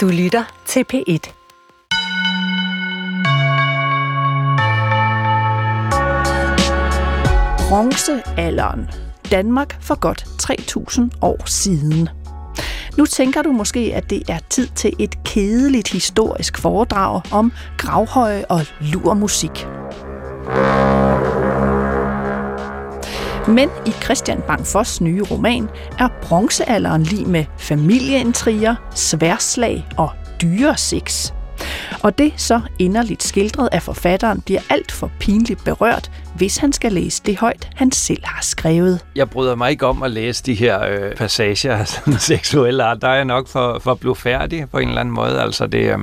Du lytter til P1. Bronzealderen. Danmark for godt 3.000 år siden. Nu tænker du måske, at det er tid til et kedeligt historisk foredrag om gravhøje og lurmusik. Men i Christian Bang Foss nye roman er bronzealderen lige med familieintriger, sværslag og dyreseks. Og det så inderligt skildret af forfatteren bliver alt for pinligt berørt, hvis han skal læse det højt, han selv har skrevet. Jeg bryder mig ikke om at læse de her øh, passager af sådan seksuelle art. Der er jeg nok for, for blufærdig på en eller anden måde. Altså det, øh,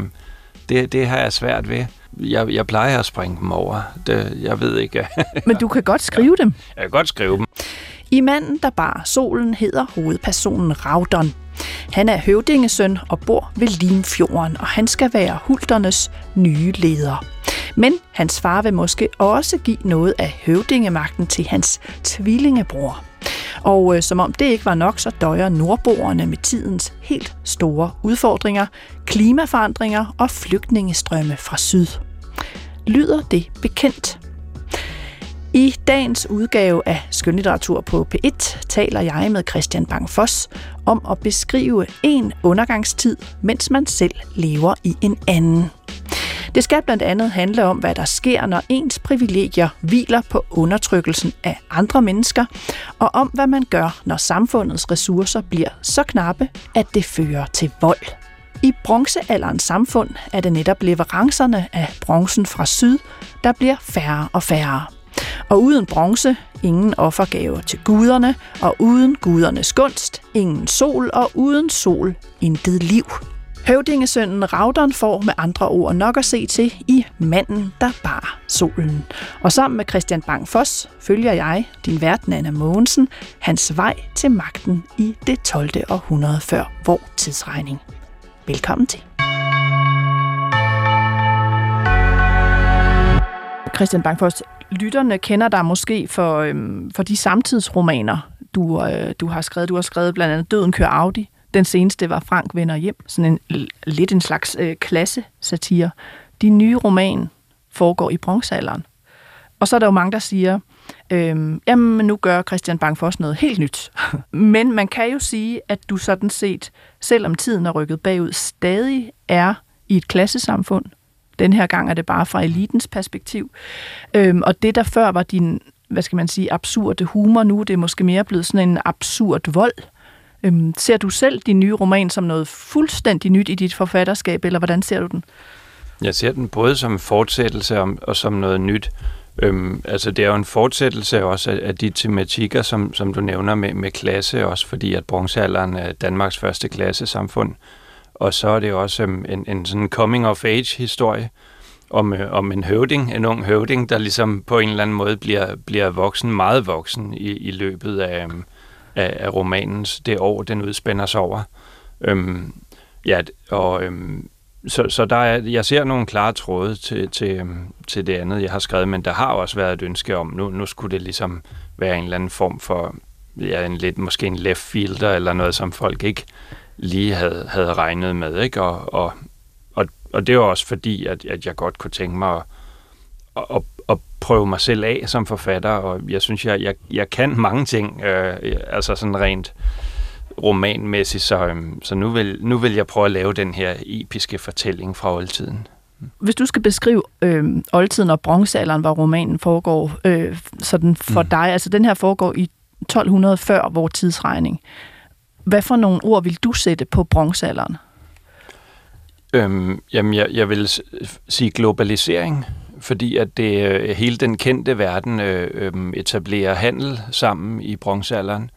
det, det har jeg svært ved. Jeg, jeg plejer at springe dem over. Det, jeg ved ikke. Men du kan godt skrive dem. Jeg kan godt skrive dem. I manden, der bar solen, hedder hovedpersonen Raudon. Han er høvdingesøn og bor ved Limfjorden, og han skal være hulternes nye leder. Men hans far vil måske også give noget af høvdingemagten til hans tvillingebror. Og øh, som om det ikke var nok, så døjer nordboerne med tidens helt store udfordringer, klimaforandringer og flygtningestrømme fra syd. Lyder det bekendt? I dagens udgave af Skønlitteratur på P1 taler jeg med Christian Bang Foss om at beskrive en undergangstid, mens man selv lever i en anden. Det skal blandt andet handle om, hvad der sker, når ens privilegier hviler på undertrykkelsen af andre mennesker, og om, hvad man gør, når samfundets ressourcer bliver så knappe, at det fører til vold. I bronzealderens samfund er det netop leverancerne af bronzen fra syd, der bliver færre og færre. Og uden bronze, ingen offergaver til guderne, og uden gudernes gunst, ingen sol, og uden sol, intet liv. Høvdingesønnen Raudon får med andre ord nok at se til i Manden, der bar solen. Og sammen med Christian Bang Foss følger jeg, din vært Anna Mogensen, hans vej til magten i det 12. århundrede før vor tidsregning. Velkommen til. Christian Bangfors, lytterne kender dig måske for, øhm, for de samtidsromaner, du, øh, du har skrevet. Du har skrevet blandt andet Døden kører Audi. Den seneste var Frank vender hjem. Sådan en, lidt en slags øh, klasse-satire. Din nye roman foregår i bronzealderen. Og så er der jo mange, der siger, øhm, jamen nu gør Christian Bang Foss noget helt nyt. Men man kan jo sige, at du sådan set, selvom tiden er rykket bagud, stadig er i et klassesamfund, den her gang er det bare fra elitens perspektiv. Øhm, og det, der før var din, hvad skal man sige, absurde humor, nu er det måske mere blevet sådan en absurd vold. Øhm, ser du selv din nye roman som noget fuldstændig nyt i dit forfatterskab, eller hvordan ser du den? Jeg ser den både som en fortsættelse og som noget nyt. Øhm, altså det er jo en fortsættelse også af, af de tematikker, som, som du nævner med, med klasse, også fordi at bronzealderen er Danmarks første klassesamfund. Og så er det også øhm, en, en sådan coming-of-age-historie om, øh, om en høvding, en ung høvding, der ligesom på en eller anden måde bliver, bliver voksen, meget voksen i, i løbet af, øhm, af, af romanens det år, den udspænder sig over. Øhm, ja, og øhm, så, så der er, jeg ser nogle klare tråde til, til, øhm, til det andet, jeg har skrevet, men der har også været et ønske om, nu, nu skulle det ligesom være en eller anden form for, ja, en lidt, måske en left fielder, eller noget, som folk ikke lige havde, havde regnet med. Ikke? Og, og, og, og det var også fordi, at, at jeg godt kunne tænke mig at, at, at prøve mig selv af som forfatter, og jeg synes, jeg, jeg, jeg kan mange ting, øh, altså sådan rent romanmæssigt, så, øh, så nu, vil, nu vil jeg prøve at lave den her episke fortælling fra oldtiden. Hvis du skal beskrive øh, oldtiden og bronzealderen, hvor romanen foregår øh, sådan for mm. dig, altså den her foregår i 1200 før vores tidsregning. Hvad for nogle ord vil du sætte på bronzealderen? Øhm, jamen, jeg, jeg vil sige globalisering, fordi at det øh, hele den kendte verden øh, øh, etablerer handel sammen i bronzealderen.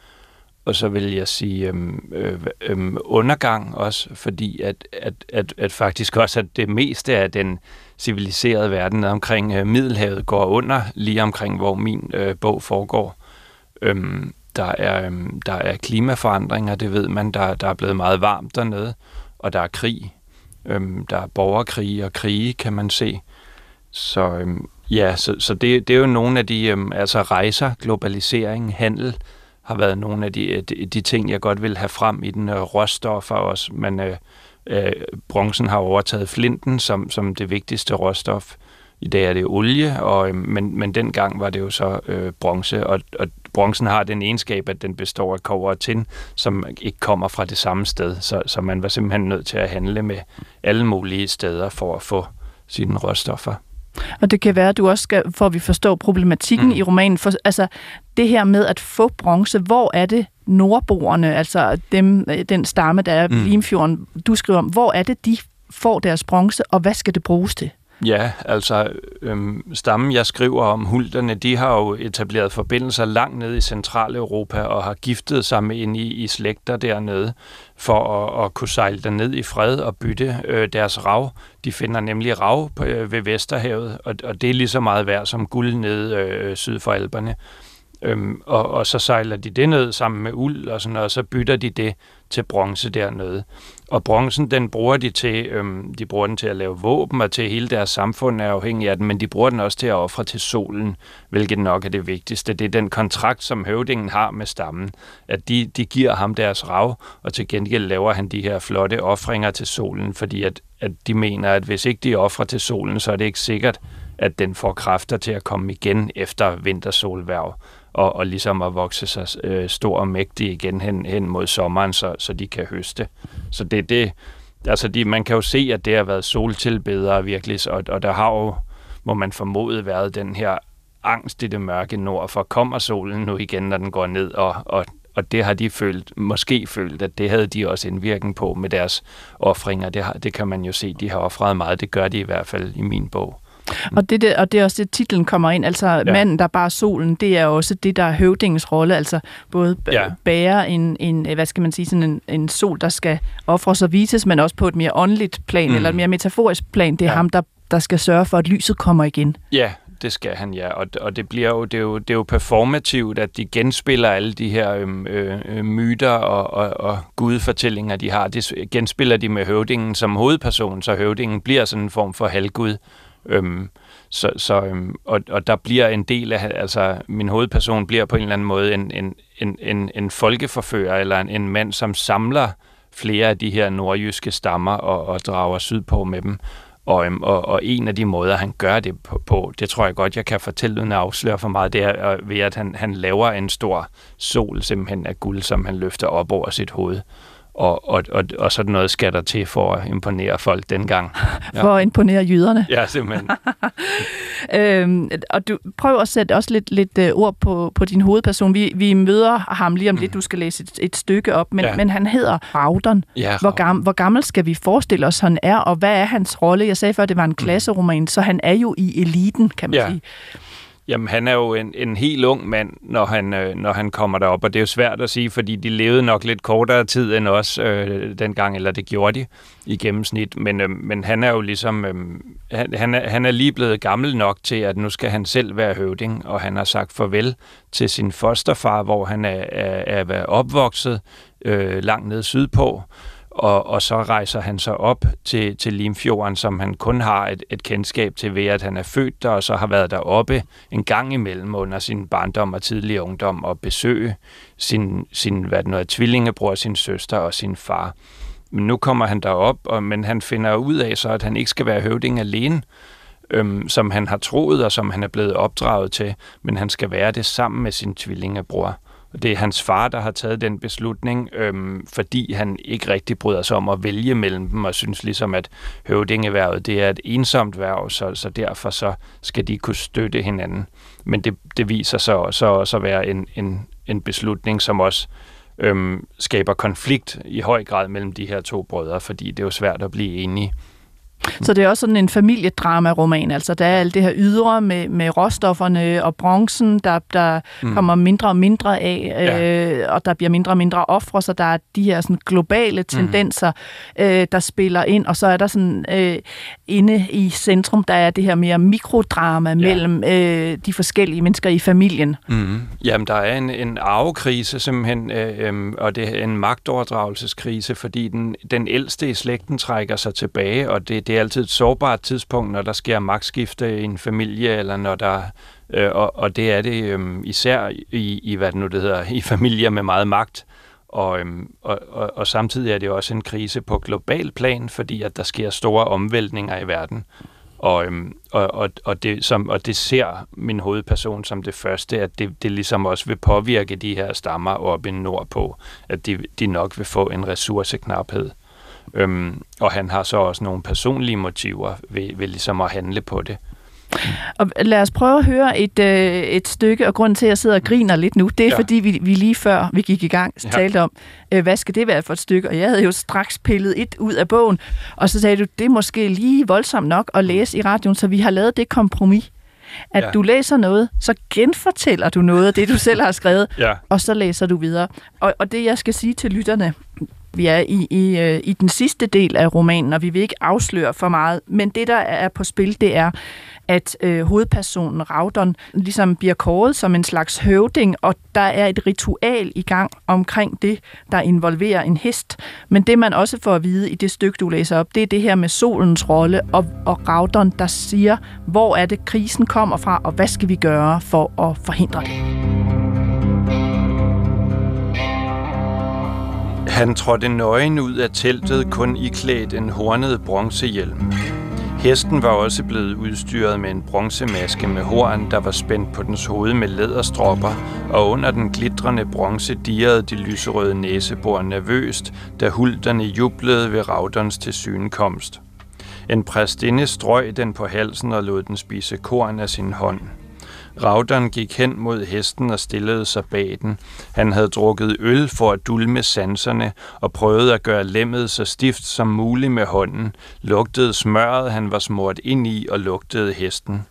Og så vil jeg sige øhm, øh, øhm, undergang også, fordi at, at, at, at faktisk også at det meste af den civiliserede verden omkring øh, Middelhavet går under, lige omkring hvor min øh, bog foregår. Øhm, der er, øhm, der er klimaforandringer, det ved man, der, der er blevet meget varmt dernede, og der er krig. Øhm, der er borgerkrige og krige, kan man se. Så øhm, ja, så, så det, det er jo nogle af de, øhm, altså rejser, globalisering, handel, har været nogle af de, øh, de, de ting, jeg godt vil have frem i den. Øh, råstoffer også, men øh, øh, bronzen har overtaget flinten som, som det vigtigste råstof. I dag er det olie, og, øh, men, men dengang var det jo så øh, bronze, og, og bronzen har den egenskab, at den består af kover og tin, som ikke kommer fra det samme sted, så, så man var simpelthen nødt til at handle med alle mulige steder for at få sine råstoffer. Og det kan være, at du også skal, for at vi forstår problematikken mm. i romanen, for, altså det her med at få bronze, hvor er det nordboerne, altså dem, den stamme, der er mm. Limfjorden, du skriver om, hvor er det, de får deres bronze, og hvad skal det bruges til? Ja, altså øhm, stammen, jeg skriver om, hulterne, de har jo etableret forbindelser langt ned i Centraleuropa og har giftet sig med ind i, i slægter dernede for at, at kunne sejle ned i fred og bytte øh, deres rav. De finder nemlig rav på, øh, ved Vesterhavet, og, og det er lige så meget værd som guld nede øh, syd for alberne. Øhm, og, og så sejler de det ned sammen med uld og sådan noget, og så bytter de det til bronze dernede. Og bronzen, den bruger de til, øhm, de bruger den til at lave våben, og til hele deres samfund er afhængig af den, men de bruger den også til at ofre til solen, hvilket nok er det vigtigste. Det er den kontrakt, som høvdingen har med stammen, at de, de giver ham deres rav, og til gengæld laver han de her flotte ofringer til solen, fordi at, at de mener, at hvis ikke de offrer til solen, så er det ikke sikkert, at den får kræfter til at komme igen efter vintersolværv og, og ligesom at vokse sig øh, stor og mægtig igen hen, hen mod sommeren, så, så de kan høste. Så det det, altså de, man kan jo se, at det har været soltilbedere virkelig, og, og der har jo, må man formode, været den her angst i det mørke nord, for kommer solen nu igen, når den går ned, og, og, og det har de følt, måske følt, at det havde de også en virkning på med deres offringer. Det, har, det kan man jo se, de har offret meget. Det gør de i hvert fald i min bog. Og det, det, og det er også det, titlen kommer ind. Altså, ja. manden, der bare solen, det er også det, der er høvdingens rolle. Altså, både ja. bære en, en, hvad skal man sige, sådan en, en sol, der skal ofres og vises, men også på et mere åndeligt plan, mm. eller et mere metaforisk plan. Det er ja. ham, der, der skal sørge for, at lyset kommer igen. Ja, det skal han, ja. Og, og det, bliver jo, det, er jo, det er jo performativt, at de genspiller alle de her øhm, øh, øh, myter og, og, og gudfortællinger, de har. Det genspiller de med høvdingen som hovedperson, så høvdingen bliver sådan en form for halvgud. Øhm, så, så, øhm, og, og der bliver en del af, altså min hovedperson bliver på en eller anden måde en, en, en, en, en folkeforfører, eller en, en mand, som samler flere af de her nordjyske stammer og, og drager sydpå med dem. Og, øhm, og, og en af de måder, han gør det på, på, det tror jeg godt, jeg kan fortælle uden at afsløre for meget, det er øh, ved, at han, han laver en stor sol simpelthen af guld, som han løfter op over sit hoved og, og, og, og sådan noget skal der til for at imponere folk dengang. Ja. for at imponere jyderne. Ja, simpelthen. øhm, og du prøver at sætte også lidt, lidt uh, ord på, på din hovedperson. Vi, vi møder ham lige om mm. lidt, du skal læse et, et stykke op, men, ja. men han hedder Raudon. Ja, hvor, gam, hvor gammel skal vi forestille os, han er, og hvad er hans rolle? Jeg sagde før, at det var en mm. klasseroman, mm. så han er jo i eliten, kan man ja. sige. Jamen, han er jo en, en helt ung mand, når han, øh, når han kommer derop, og det er jo svært at sige, fordi de levede nok lidt kortere tid end os øh, dengang, eller det gjorde de i gennemsnit, men, øh, men han er jo ligesom, øh, han, han, er, han er lige blevet gammel nok til, at nu skal han selv være høvding, og han har sagt farvel til sin fosterfar, hvor han er, er, er opvokset øh, langt nede sydpå, og, og så rejser han sig op til, til Limfjorden, som han kun har et, et kendskab til ved, at han er født der, og så har været deroppe en gang imellem under sin barndom og tidlige ungdom, og besøge sin, sin hvad det nu er, tvillingebror, sin søster og sin far. Men nu kommer han derop, og, men han finder ud af så, at han ikke skal være høvding alene, øhm, som han har troet, og som han er blevet opdraget til, men han skal være det sammen med sin tvillingebror. Og det er hans far, der har taget den beslutning, øhm, fordi han ikke rigtig bryder sig om at vælge mellem dem, og synes ligesom, at høvdingeværvet det er et ensomt værv, så, så derfor så skal de kunne støtte hinanden. Men det, det viser sig så også at være en, en, en beslutning, som også øhm, skaber konflikt i høj grad mellem de her to brødre, fordi det er jo svært at blive enige. Så det er også sådan en familiedrama-roman, altså der er alt det her ydre med, med råstofferne og bronzen, der, der mm. kommer mindre og mindre af, ja. øh, og der bliver mindre og mindre ofre, så der er de her sådan globale mm. tendenser, mm. øh, der spiller ind, og så er der sådan øh, inde i centrum, der er det her mere mikrodrama ja. mellem øh, de forskellige mennesker i familien. Mm. Jamen, der er en, en arvekrise simpelthen, øh, øh, og det er en magtoverdragelseskrise, fordi den, den ældste i slægten trækker sig tilbage, og det det er altid et sårbart tidspunkt, når der sker magtskifte i en familie, eller når der øh, og, og det er det øh, især i, i, hvad det nu det hedder, i familier med meget magt. Og, øhm, og, og, og samtidig er det også en krise på global plan, fordi at der sker store omvæltninger i verden. Og, øhm, og, og, og, det, som, og det ser min hovedperson som det første, at det, det ligesom også vil påvirke de her stammer oppe i nordpå, at de, de nok vil få en ressourceknaphed. Øhm, og han har så også nogle personlige motiver ved, ved ligesom at handle på det. Og lad os prøve at høre et, øh, et stykke, og grunden til, at jeg sidder og griner lidt nu, det er, ja. fordi vi, vi lige før vi gik i gang ja. talte om, øh, hvad skal det være for et stykke? Og jeg havde jo straks pillet et ud af bogen, og så sagde du, det er måske lige voldsomt nok at læse i radioen, så vi har lavet det kompromis, at ja. du læser noget, så genfortæller du noget af det, du selv har skrevet, ja. og så læser du videre. Og, og det, jeg skal sige til lytterne, vi er i, i, øh, i den sidste del af romanen, og vi vil ikke afsløre for meget, men det, der er på spil, det er, at øh, hovedpersonen Raudon ligesom bliver kåret som en slags høvding, og der er et ritual i gang omkring det, der involverer en hest. Men det, man også får at vide i det stykke, du læser op, det er det her med solens rolle, og, og Raudon, der siger, hvor er det, krisen kommer fra, og hvad skal vi gøre for at forhindre det? Han trådte nøgen ud af teltet, kun iklædt en hornet bronzehjelm. Hesten var også blevet udstyret med en bronzemaske med horn, der var spændt på dens hoved med læderstropper, og under den glitrende bronze dirrede de lyserøde næsebor nervøst, da hulterne jublede ved Raudons tilsynekomst. En præstinde strøg den på halsen og lod den spise korn af sin hånd. Raudern gik hen mod hesten og stillede sig bag den. Han havde drukket øl for at dulme sanserne og prøvede at gøre lemmet så stift som muligt med hånden. Lugtede smøret, han var smurt ind i, og lugtede hesten.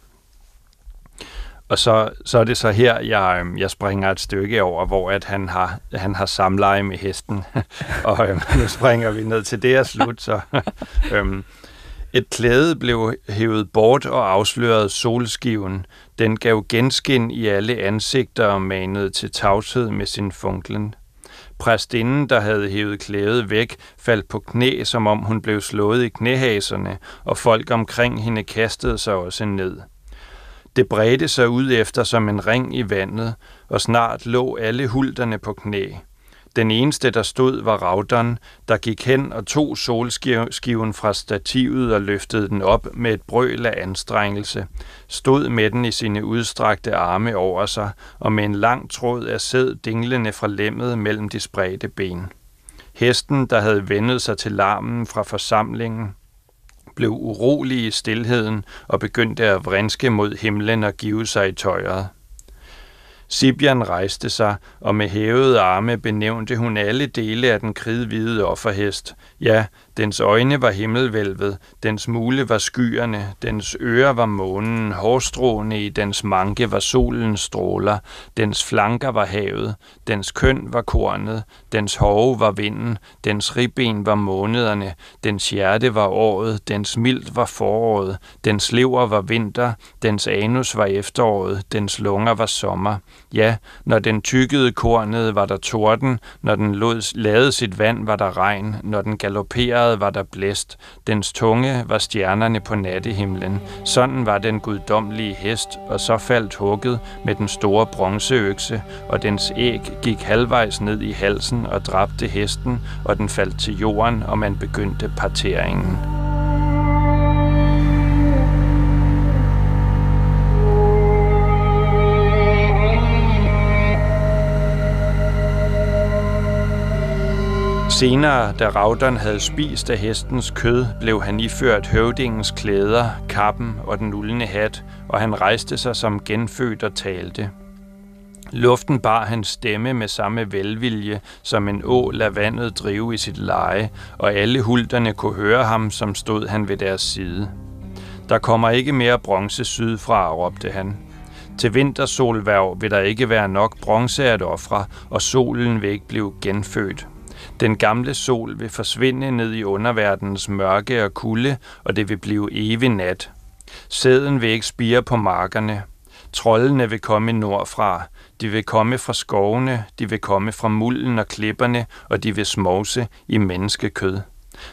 Og så, så er det så her, jeg, øhm, jeg springer et stykke over, hvor at han har, han har samleje med hesten. og øhm, nu springer vi ned til det og slut. Så, øhm, et klæde blev hævet bort og afslørede solskiven. Den gav genskin i alle ansigter og manede til tavshed med sin funklen. Præstinden, der havde hævet klædet væk, faldt på knæ, som om hun blev slået i knæhaserne, og folk omkring hende kastede sig også ned. Det bredte sig ud efter som en ring i vandet, og snart lå alle hulterne på knæ. Den eneste, der stod, var Raudon, der gik hen og tog solskiven fra stativet og løftede den op med et brøl af anstrengelse, stod med den i sine udstrakte arme over sig og med en lang tråd af sæd dinglende fra lemmet mellem de spredte ben. Hesten, der havde vendet sig til larmen fra forsamlingen, blev urolig i stilheden og begyndte at vrinske mod himlen og give sig i tøjret. Sibian rejste sig, og med hævede arme benævnte hun alle dele af den kridhvide offerhest. Ja, Dens øjne var himmelvælvet, dens mule var skyerne, dens ører var månen, hårstråene i dens manke var solens stråler, dens flanker var havet, dens køn var kornet, dens hove var vinden, dens ribben var månederne, dens hjerte var året, dens mild var foråret, dens lever var vinter, dens anus var efteråret, dens lunger var sommer. Ja, når den tykkede kornet, var der torden, når den lod, lavede sit vand, var der regn, når den galopperede, vejret var der blæst, dens tunge var stjernerne på nattehimlen. Sådan var den guddommelige hest, og så faldt hugget med den store bronzeøkse, og dens æg gik halvvejs ned i halsen og dræbte hesten, og den faldt til jorden, og man begyndte parteringen. Senere, da Raudon havde spist af hestens kød, blev han iført høvdingens klæder, kappen og den uldne hat, og han rejste sig som genfødt og talte. Luften bar hans stemme med samme velvilje, som en å lader vandet drive i sit leje, og alle hulterne kunne høre ham, som stod han ved deres side. Der kommer ikke mere bronze sydfra, råbte han. Til vintersolværv vil der ikke være nok bronze at ofre, og solen vil ikke blive genfødt. Den gamle sol vil forsvinde ned i underverdenens mørke og kulde, og det vil blive evig nat. Sæden vil ikke spire på markerne. Trollene vil komme nordfra. De vil komme fra skovene, de vil komme fra mulden og klipperne, og de vil smovse i menneskekød.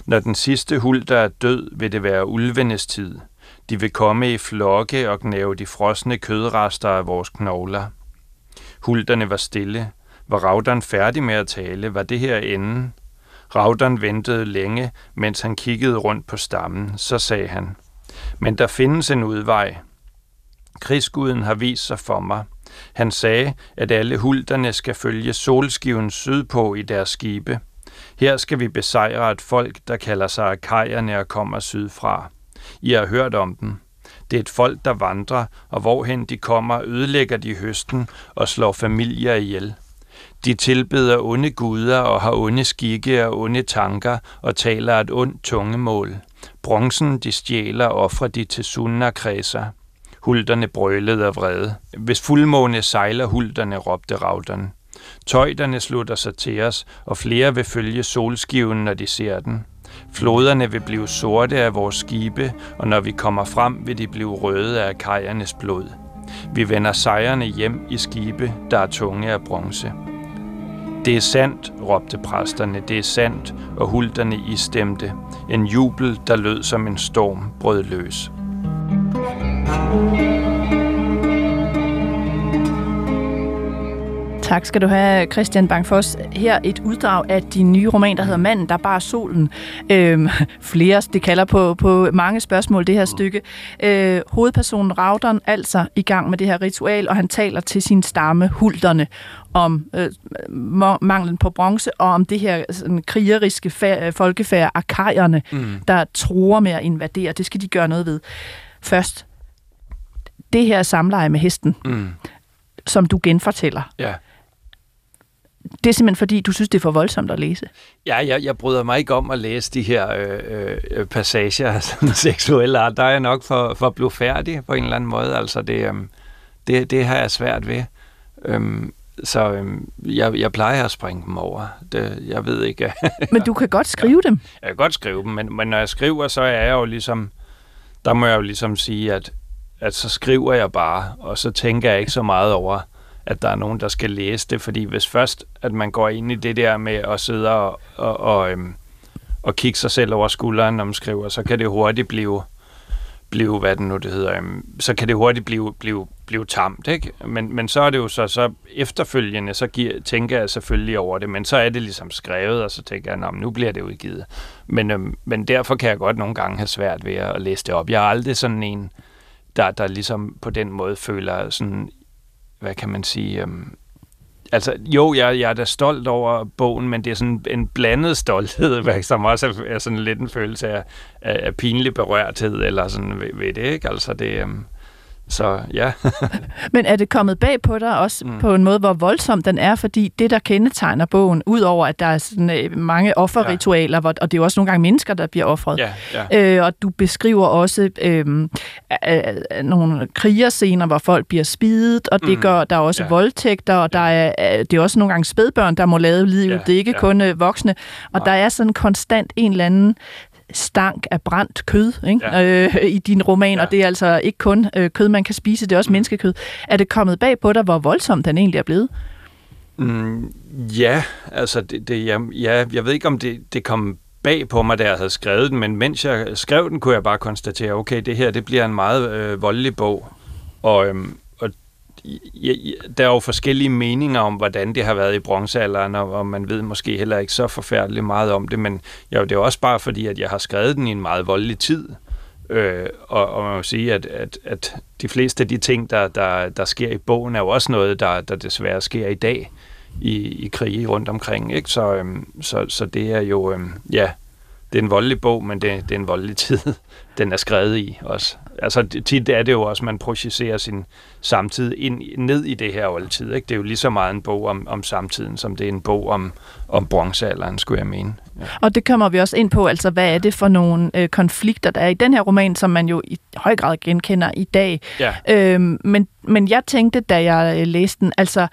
Når den sidste huld, der er død, vil det være ulvenes tid. De vil komme i flokke og gnave de frosne kødrester af vores knogler. Hulderne var stille. Var Raudan færdig med at tale, var det her enden. Raudern ventede længe, mens han kiggede rundt på stammen. Så sagde han, men der findes en udvej. Krigsguden har vist sig for mig. Han sagde, at alle hulderne skal følge solskiven sydpå i deres skibe. Her skal vi besejre et folk, der kalder sig akajerne og kommer sydfra. I har hørt om dem. Det er et folk, der vandrer, og hvorhen de kommer, ødelægger de høsten og slår familier ihjel. De tilbeder onde guder og har onde skikke og onde tanker og taler et ondt tungemål. Bronzen de stjæler offrer de til Sunna-kredser. Hulterne brølede af vrede. Hvis fuldmåne sejler hulterne, råbte Raudern. Tøjderne slutter sig til os, og flere vil følge solskiven, når de ser den. Floderne vil blive sorte af vores skibe, og når vi kommer frem, vil de blive røde af kajernes blod. Vi vender sejrene hjem i skibe, der er tunge af bronze. Det er sandt, råbte præsterne, det er sandt, og hulterne istemte. En jubel, der lød som en storm, brød løs. Tak skal du have, Christian Bangfos. Her et uddrag af din nye roman, der hedder Manden, der bar solen. Øhm, flere, det kalder på, på mange spørgsmål, det her stykke. Øh, hovedpersonen Raudern altså i gang med det her ritual, og han taler til sin stamme, hulderne, om øh, manglen på bronze, og om det her sådan, krigeriske fa- folkefærd, akajerne, mm. der tror med at invadere. Det skal de gøre noget ved. Først, det her samleje med hesten, mm. som du genfortæller. Ja det er simpelthen fordi, du synes, det er for voldsomt at læse? Ja, jeg, jeg bryder mig ikke om at læse de her øh, øh, passager af sådan seksuelle art. Der er jeg nok for, for at blive færdig på en eller anden måde. Altså, det, øh, det, det har jeg svært ved. Øhm, så øhm, jeg, jeg plejer at springe dem over. Det, jeg ved ikke. men du kan godt skrive ja, dem? Jeg kan godt skrive dem, men, men når jeg skriver, så er jeg jo ligesom... Der må jeg jo ligesom sige, at, at så skriver jeg bare, og så tænker jeg ikke så meget over at der er nogen, der skal læse det, fordi hvis først, at man går ind i det der med at sidde og, og, og, øhm, og kigge sig selv over skulderen, når man skriver, så kan det hurtigt blive, blive hvad det nu det hedder, øhm, så kan det hurtigt blive, blive, blive tamt, ikke? Men, men så er det jo så, så efterfølgende, så giver, tænker jeg selvfølgelig over det, men så er det ligesom skrevet, og så tænker jeg, nu bliver det udgivet. Men, øhm, men derfor kan jeg godt nogle gange have svært ved at læse det op. Jeg er aldrig sådan en, der, der ligesom på den måde føler sådan hvad kan man sige, øhm, altså jo, jeg, jeg er da stolt over bogen, men det er sådan en blandet stolthed, som også er, er sådan lidt en følelse af, af, af pinlig berørthed, eller sådan ved, ved det, ikke? Altså det, øhm, så ja. Men er det kommet bag på dig også mm. på en måde, hvor voldsom den er? Fordi det, der kendetegner bogen, udover at der er sådan, øh, mange offerritualer, ja. hvor, og det er jo også nogle gange mennesker, der bliver offret. Ja, ja. Øh, og du beskriver også øh, øh, nogle krigerscener, hvor folk bliver spidet, og det mm. gør der er også ja. voldtægter, og der er, det er også nogle gange spædbørn, der må lade livet. Ja, det er ikke ja. kun øh, voksne. Og Nej. der er sådan konstant en eller anden stank af brændt kød ikke? Ja. Øh, i din roman, ja. og det er altså ikke kun øh, kød, man kan spise, det er også mm. menneskekød. Er det kommet bag på dig, hvor voldsomt den egentlig er blevet? Mm, ja, altså det, det, jeg, ja, jeg ved ikke, om det, det kom bag på mig, da jeg havde skrevet den, men mens jeg skrev den, kunne jeg bare konstatere, okay, det her det bliver en meget øh, voldelig bog, og, øhm, ja, der er jo forskellige meninger om, hvordan det har været i bronzealderen, og, man ved måske heller ikke så forfærdeligt meget om det, men ja, det er også bare fordi, at jeg har skrevet den i en meget voldelig tid. Øh, og, og man må sige, at, at, at de fleste af de ting, der, der, der sker i bogen, er jo også noget, der, der desværre sker i dag i, i krige rundt omkring. Ikke? Så, øhm, så, så det er jo, øhm, ja, det er en voldelig bog, men det, det er en voldelig tid, den er skrevet i også. Altså tit er det jo også, at man projicerer sin samtid ind, ned i det her oldtid. Ikke? Det er jo lige så meget en bog om, om samtiden, som det er en bog om, om bronzealderen, skulle jeg mene. Ja. Og det kommer vi også ind på, altså hvad er det for nogle øh, konflikter, der er i den her roman, som man jo i høj grad genkender i dag. Ja. Øhm, men, men jeg tænkte, da jeg øh, læste den, altså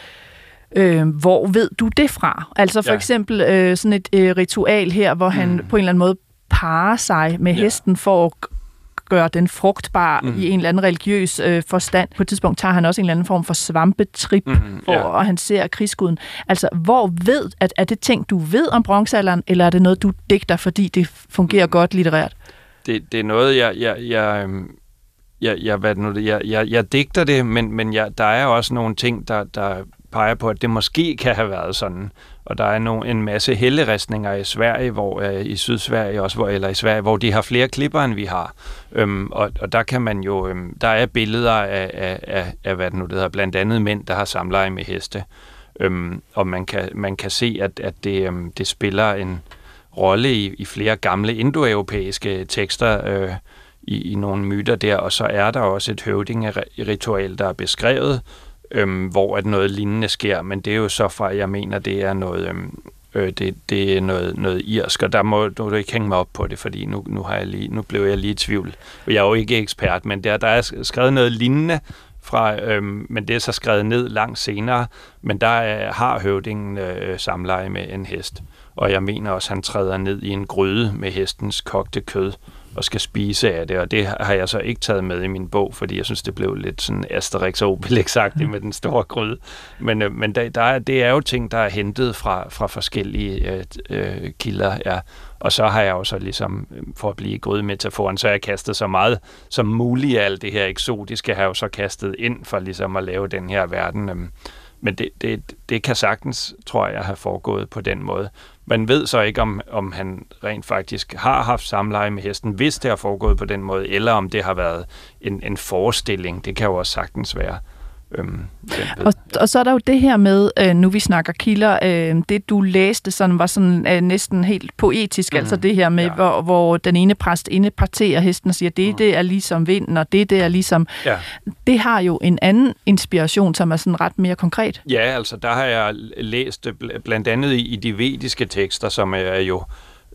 Øh, hvor ved du det fra? Altså for ja. eksempel øh, sådan et øh, ritual her, hvor han mm. på en eller anden måde parer sig med ja. hesten for at gøre den frugtbar mm. i en eller anden religiøs øh, forstand. På et tidspunkt tager han også en eller anden form for svampetrip, mm, hvor, ja. og han ser krigsguden. Altså, hvor ved, at er det ting, du ved om bronzealderen, eller er det noget, du digter, fordi det fungerer mm. godt litterært? Det, det er noget, jeg, jeg, jeg, øhm, jeg, jeg, hvad nu, jeg, jeg, jeg digter det, men, men jeg, der er også nogle ting, der, der peger på, at det måske kan have været sådan. Og der er no, en masse helleristninger i Sverige, hvor øh, i Sydsverige også, hvor, eller i Sverige, hvor de har flere klipper, end vi har. Øhm, og, og der kan man jo, øhm, der er billeder af, af, af, af, hvad det nu det hedder, blandt andet mænd, der har samleje med heste. Øhm, og man kan, man kan se, at, at det, øhm, det spiller en rolle i, i flere gamle indoeuropæiske tekster, øh, i, i nogle myter der, og så er der også et høvdingeritual, der er beskrevet, øhm, hvor at noget lignende sker, men det er jo så fra, jeg mener, det er noget, øhm, øh, det, det er noget, noget irsk, og der må du ikke hænge mig op på det, fordi nu, nu, har jeg lige, nu blev jeg lige i tvivl. Jeg er jo ikke ekspert, men der, der er skrevet noget lignende, fra, øhm, men det er så skrevet ned langt senere, men der er, har høvdingen øh, samleje med en hest. Og jeg mener også, at han træder ned i en gryde med hestens kogte kød og skal spise af det, og det har jeg så ikke taget med i min bog, fordi jeg synes, det blev lidt sådan Asterix og obelix mm. med den store gryde. Men, øh, men der, der er, det er jo ting, der er hentet fra, fra forskellige øh, øh, kilder, ja. Og så har jeg jo så ligesom, øh, for at blive grydemetaforen, så har jeg kastet så meget som muligt af alt det her eksotiske, har jeg jo så kastet ind for ligesom at lave den her verden. Øh, men det, det, det kan sagtens, tror jeg, have foregået på den måde. Man ved så ikke, om, om han rent faktisk har haft samleje med hesten, hvis det har foregået på den måde, eller om det har været en, en forestilling. Det kan jo også sagtens være. Øhm, og, og så er der jo det her med, øh, nu vi snakker kilder, øh, det du læste sådan, var sådan øh, næsten helt poetisk, mm. altså det her med, ja. hvor, hvor den ene præst parterer hesten og siger, det mm. det er ligesom vinden, og det det er ligesom... Ja. Det har jo en anden inspiration, som er sådan ret mere konkret. Ja, altså der har jeg læst blandt andet i, i de vediske tekster, som er jo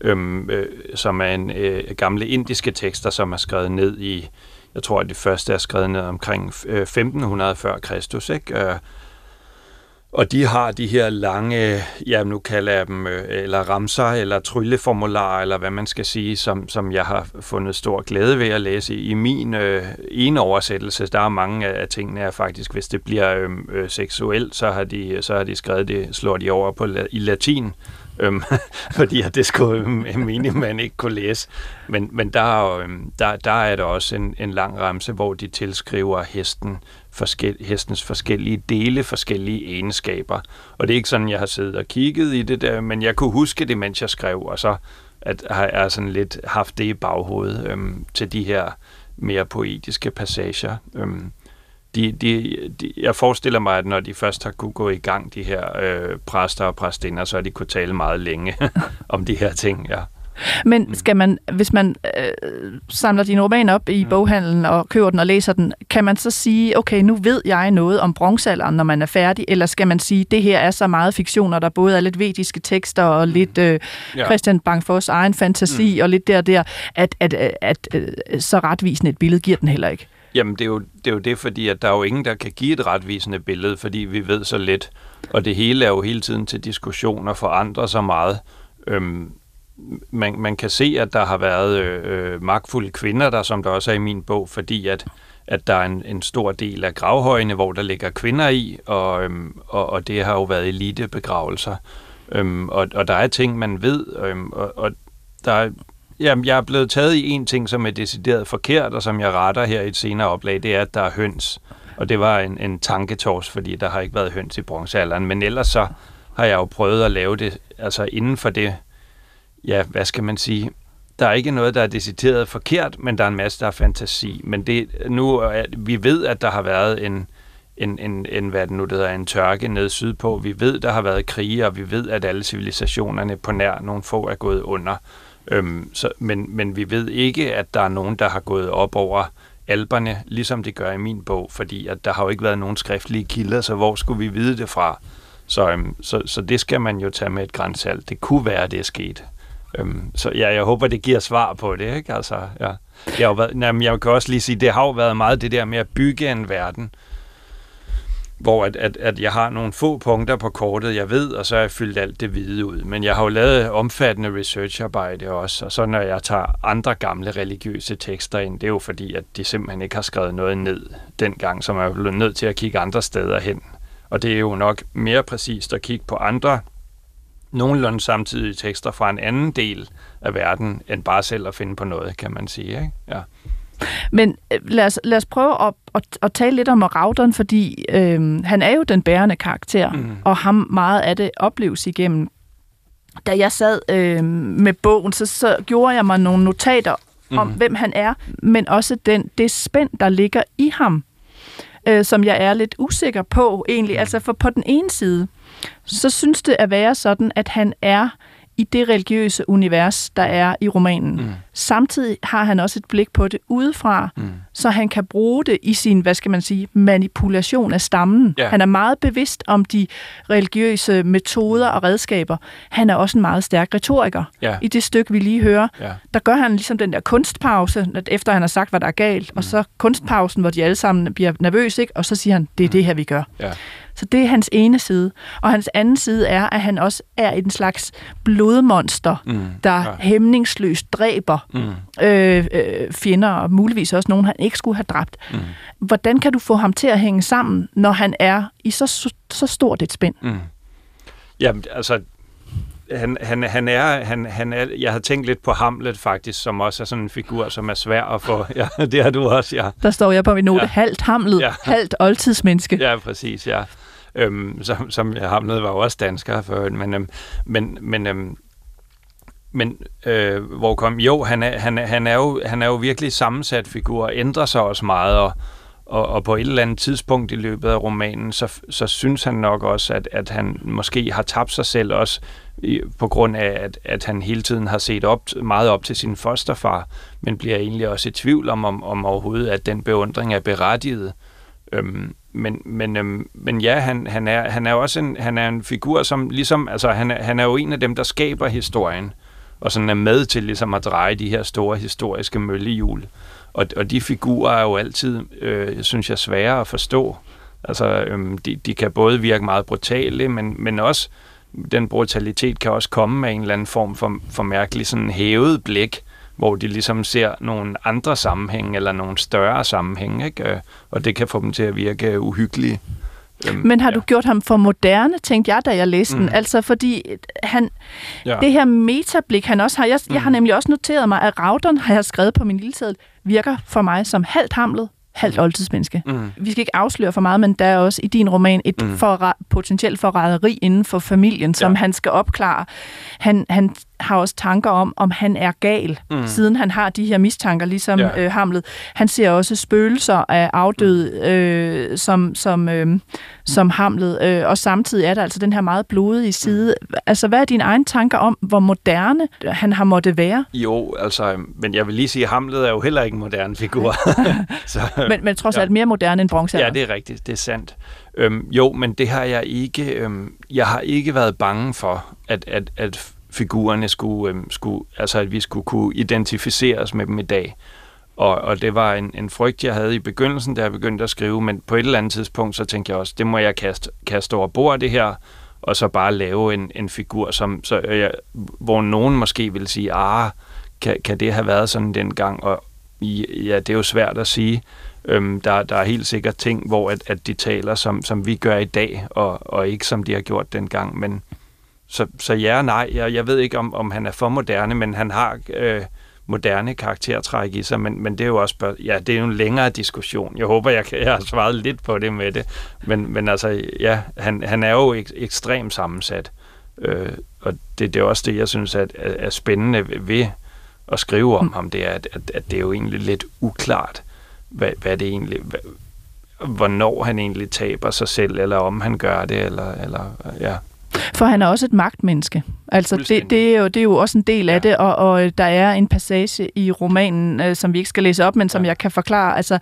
øhm, øh, som er en øh, gamle indiske tekster, som er skrevet ned i jeg tror, at det første er skrevet ned omkring øh, 1500 før Kristus, ikke? Øh, og de har de her lange, ja, nu kalder jeg dem, øh, eller ramser, eller trylleformularer, eller hvad man skal sige, som, som jeg har fundet stor glæde ved at læse. I min øh, ene oversættelse, der er mange af tingene er faktisk, hvis det bliver øhm, øh, seksuelt, så har, de, så har de skrevet det, slår de over på i latin, øhm, fordi at det skulle øhm, meningen, man ikke kunne læse. Men, men der, øhm, der, der er der også en, en lang ramse, hvor de tilskriver hesten forskel, hestens forskellige dele, forskellige egenskaber. Og det er ikke sådan, jeg har siddet og kigget i det der, men jeg kunne huske det, mens jeg skrev, og så at har jeg sådan lidt haft det i baghovedet øhm, til de her mere poetiske passager. Øhm, de, de, de, jeg forestiller mig, at når de først har kunne gå i gang, de her øh, præster og præstinder, så har de kunne tale meget længe om de her ting, ja. Men mm. skal man, hvis man øh, samler din roman op i mm. boghandlen og køber den og læser den, kan man så sige, okay, nu ved jeg noget om bronzealderen, når man er færdig, eller skal man sige, det her er så meget fiktion, og der både er lidt vediske tekster og mm. lidt øh, ja. Christian Bangfors egen fantasi mm. og lidt der der, at, at, at, at øh, så retvisende et billede giver den heller ikke? Jamen, det er, jo, det er jo det, fordi at der er jo ingen, der kan give et retvisende billede, fordi vi ved så lidt. Og det hele er jo hele tiden til diskussion og forandrer sig meget. Øhm, man, man kan se, at der har været øh, øh, magtfulde kvinder der, som der også er i min bog, fordi at, at der er en, en stor del af gravhøjene, hvor der ligger kvinder i, og, øhm, og, og det har jo været elitebegravelser. Øhm, og, og der er ting, man ved, øhm, og, og der er Jamen, jeg er blevet taget i en ting, som er decideret forkert, og som jeg retter her i et senere oplag, det er, at der er høns. Og det var en, en tanketors, fordi der har ikke været høns i bronzealderen. Men ellers så har jeg jo prøvet at lave det altså inden for det, ja, hvad skal man sige, der er ikke noget, der er decideret forkert, men der er en masse, der er fantasi. Men det, nu, vi ved, at der har været en, en, en, en hvad det nu det hedder, en tørke nede sydpå. Vi ved, der har været krige, og vi ved, at alle civilisationerne på nær nogle få er gået under. Øhm, så, men, men vi ved ikke, at der er nogen, der har gået op over alberne, ligesom det gør i min bog, fordi at der har jo ikke været nogen skriftlige kilder, så hvor skulle vi vide det fra? Så, øhm, så, så det skal man jo tage med et grænsalt. Det kunne være, at det er sket. Øhm, så ja, jeg håber, det giver svar på det. Ikke? Altså, ja. jeg, har været, jamen, jeg kan også lige sige, det har jo været meget det der med at bygge en verden, hvor at, at, at jeg har nogle få punkter på kortet, jeg ved, og så har jeg fyldt alt det hvide ud. Men jeg har jo lavet omfattende researcharbejde også, og så når jeg tager andre gamle religiøse tekster ind, det er jo fordi, at de simpelthen ikke har skrevet noget ned dengang, som er blevet nødt til at kigge andre steder hen. Og det er jo nok mere præcist at kigge på andre nogenlunde samtidige tekster fra en anden del af verden, end bare selv at finde på noget, kan man sige. Ikke? Ja. Men øh, lad os, lad os prøve at, at, at tale lidt om Raudern, fordi øh, han er jo den bærende karakter, mm. og ham meget af det opleves igennem. Da jeg sad øh, med bogen, så, så gjorde jeg mig nogle notater om, mm. hvem han er, men også den, det spænd, der ligger i ham, øh, som jeg er lidt usikker på egentlig. Altså for på den ene side, så synes det at være sådan, at han er i det religiøse univers, der er i romanen. Mm. Samtidig har han også et blik på det udefra, mm. så han kan bruge det i sin, hvad skal man sige, manipulation af stammen. Yeah. Han er meget bevidst om de religiøse metoder og redskaber. Han er også en meget stærk retoriker. Yeah. I det stykke, vi lige hører, yeah. der gør han ligesom den der kunstpause, efter han har sagt, hvad der er galt, mm. og så kunstpausen, hvor de alle sammen bliver nervøse, ikke? og så siger han, det er mm. det her, vi gør. Yeah. Så det er hans ene side. Og hans anden side er, at han også er en slags blodmonster, mm, der ja. hæmningsløst dræber mm. øh, øh, fjender, og muligvis også nogen, han ikke skulle have dræbt. Mm. Hvordan kan du få ham til at hænge sammen, når han er i så, så stort et spænd? Mm. Jamen, altså, han, han, han, er, han, han er, jeg har tænkt lidt på Hamlet faktisk, som også er sådan en figur, som er svær at få. Ja, det har du også, ja. Der står jeg på min note, ja. halvt Hamlet, ja. halvt oldtidsmenneske. Ja, præcis, ja øhm, som, som jeg har med, var jo også dansker før, men, øhm, men, men, øhm, men øh, hvor kom, jo, han er, han, er, han, er jo, han er jo virkelig sammensat figur, og ændrer sig også meget, og, og, og på et eller andet tidspunkt i løbet af romanen, så, så synes han nok også, at, at han måske har tabt sig selv også, i, på grund af, at, at han hele tiden har set op, meget op til sin fosterfar, men bliver egentlig også i tvivl om, om, om overhovedet, at den beundring er berettiget. Øhm, men, men, øhm, men ja, han, han, er, han er også en, han er en figur, som ligesom, altså han er, han er jo en af dem, der skaber historien, og sådan er med til ligesom at dreje de her store historiske møllehjul. Og, og de figurer er jo altid, øh, jeg synes jeg, svære at forstå. Altså, øhm, de, de kan både virke meget brutale, men, men også, den brutalitet kan også komme med en eller anden form for, for mærkelig sådan hævet blik, hvor de ligesom ser nogle andre sammenhænge eller nogle større sammenhænge, ikke? Øh, og det kan få dem til at virke uhyggelige. Øhm, Men har ja. du gjort ham for moderne, tænkte jeg, da jeg læste mm. den? Altså, fordi han, ja. det her metablik, han også har... Jeg, mm. jeg har mm. nemlig også noteret mig, at Raudern, har jeg skrevet på min lille seddel, virker for mig som halvt hamlet, halvt mm. oldtidsmenneske. Mm. Vi skal ikke afsløre for meget, men der er også i din roman et mm. for, potentielt forræderi inden for familien, som ja. han skal opklare. Han, han har også tanker om, om han er gal, mm. siden han har de her mistanker, ligesom ja. øh, Hamlet. Han ser også spøgelser af afdød, mm. øh, som, som, øh, som Hamlet, øh, og samtidig er der altså den her meget blodige side. Mm. Altså, hvad er dine egne tanker om, hvor moderne han har måttet være? Jo, altså, men jeg vil lige sige, at Hamlet er jo heller ikke en moderne figur. Så, men, men trods ja. alt mere moderne end bronze. Ja, det er rigtigt, det er sandt. Øhm, jo, men det har jeg ikke, øhm, jeg har ikke været bange for, at, at, at figurerne skulle, øhm, skulle, altså at vi skulle kunne identificeres med dem i dag. Og, og det var en, en frygt, jeg havde i begyndelsen, da jeg begyndte at skrive, men på et eller andet tidspunkt, så tænkte jeg også, det må jeg kaste, kaste over bord det her, og så bare lave en, en figur, som, så, øh, jeg, hvor nogen måske vil sige, ah, kan, kan det have været sådan dengang? Og ja, det er jo svært at sige. Øhm, der, der er helt sikkert ting, hvor at, at de taler, som, som vi gør i dag, og, og ikke som de har gjort dengang, men så, så ja og nej. Jeg, jeg ved ikke, om, om han er for moderne, men han har øh, moderne karaktertræk i sig, men, men det er jo også ja, det er jo en længere diskussion. Jeg håber, jeg, kan, jeg har svaret lidt på det med det. Men, men altså, ja, han, han er jo ek, ekstremt sammensat. Øh, og det, det er også det, jeg synes er, er, er spændende ved at skrive om ham, det er, at, at, at det er jo egentlig lidt uklart, hvad, hvad det egentlig... Hvad, hvornår han egentlig taber sig selv, eller om han gør det, eller, eller ja. For han er også et magtmenneske. Altså, det, det, er jo, det er jo også en del af ja. det, og, og der er en passage i romanen, øh, som vi ikke skal læse op, men som ja. jeg kan forklare. Altså,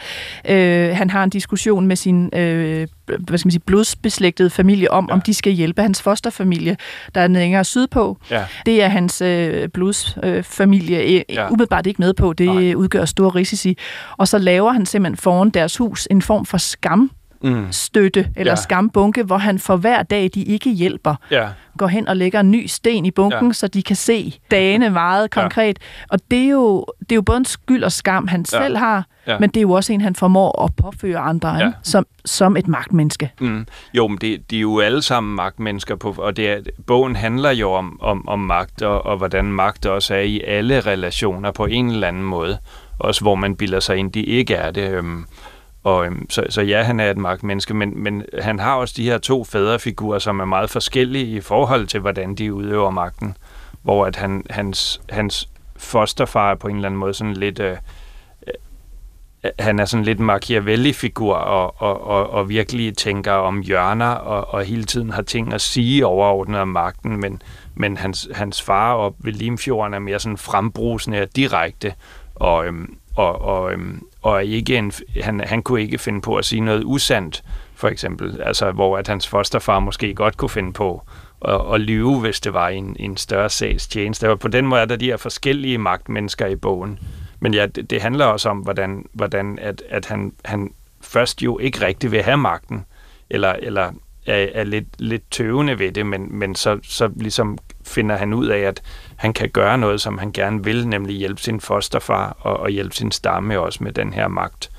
øh, han har en diskussion med sin øh, hvad skal man sige, blodsbeslægtede familie om, ja. om de skal hjælpe hans fosterfamilie, der er længere sydpå. Ja. Det er hans øh, blodsfamilie øh, ja. umiddelbart ikke med på. Det Nej. udgør store risici. Og så laver han simpelthen foran deres hus en form for skam mm. støtte eller ja. skambunke, hvor han for hver dag, de ikke hjælper, ja. går hen og lægger en ny sten i bunken, ja. så de kan se dagene meget konkret. Ja. Og det er, jo, det er jo både en skyld og skam, han ja. selv har, ja. men det er jo også en, han formår at påføre andre ja. som, som et magtmenneske. Mm. Jo, men det, de er jo alle sammen magtmennesker, på, og det er, bogen handler jo om, om, om magt, og, og hvordan magt også er i alle relationer på en eller anden måde. også hvor man bilder sig ind, de ikke er det. Øhm, og, øhm, så, så ja, han er et magtmenneske, men, men han har også de her to fædrefigurer, som er meget forskellige i forhold til, hvordan de udøver magten. Hvor at han, hans, hans fosterfar er på en eller anden måde sådan lidt... Øh, øh, han er sådan lidt Machiavelli-figur og, og, og, og virkelig tænker om hjørner og, og hele tiden har ting at sige overordnet om magten, men, men hans, hans far op ved Limfjorden er mere sådan frembrusende og direkte og, øhm, og, og, øhm, og ikke en, han, han kunne ikke finde på at sige noget usandt, for eksempel. Altså, hvor at hans fosterfar måske godt kunne finde på at, at lyve, hvis det var en, en større sags tjeneste. Og på den måde er der de her forskellige magtmennesker i bogen. Men ja, det, det handler også om, hvordan, hvordan at, at han, han først jo ikke rigtig vil have magten, eller, eller er, er lidt, lidt tøvende ved det, men, men så, så ligesom finder han ud af, at han kan gøre noget, som han gerne vil, nemlig hjælpe sin fosterfar og, og hjælpe sin stamme også med den her magt.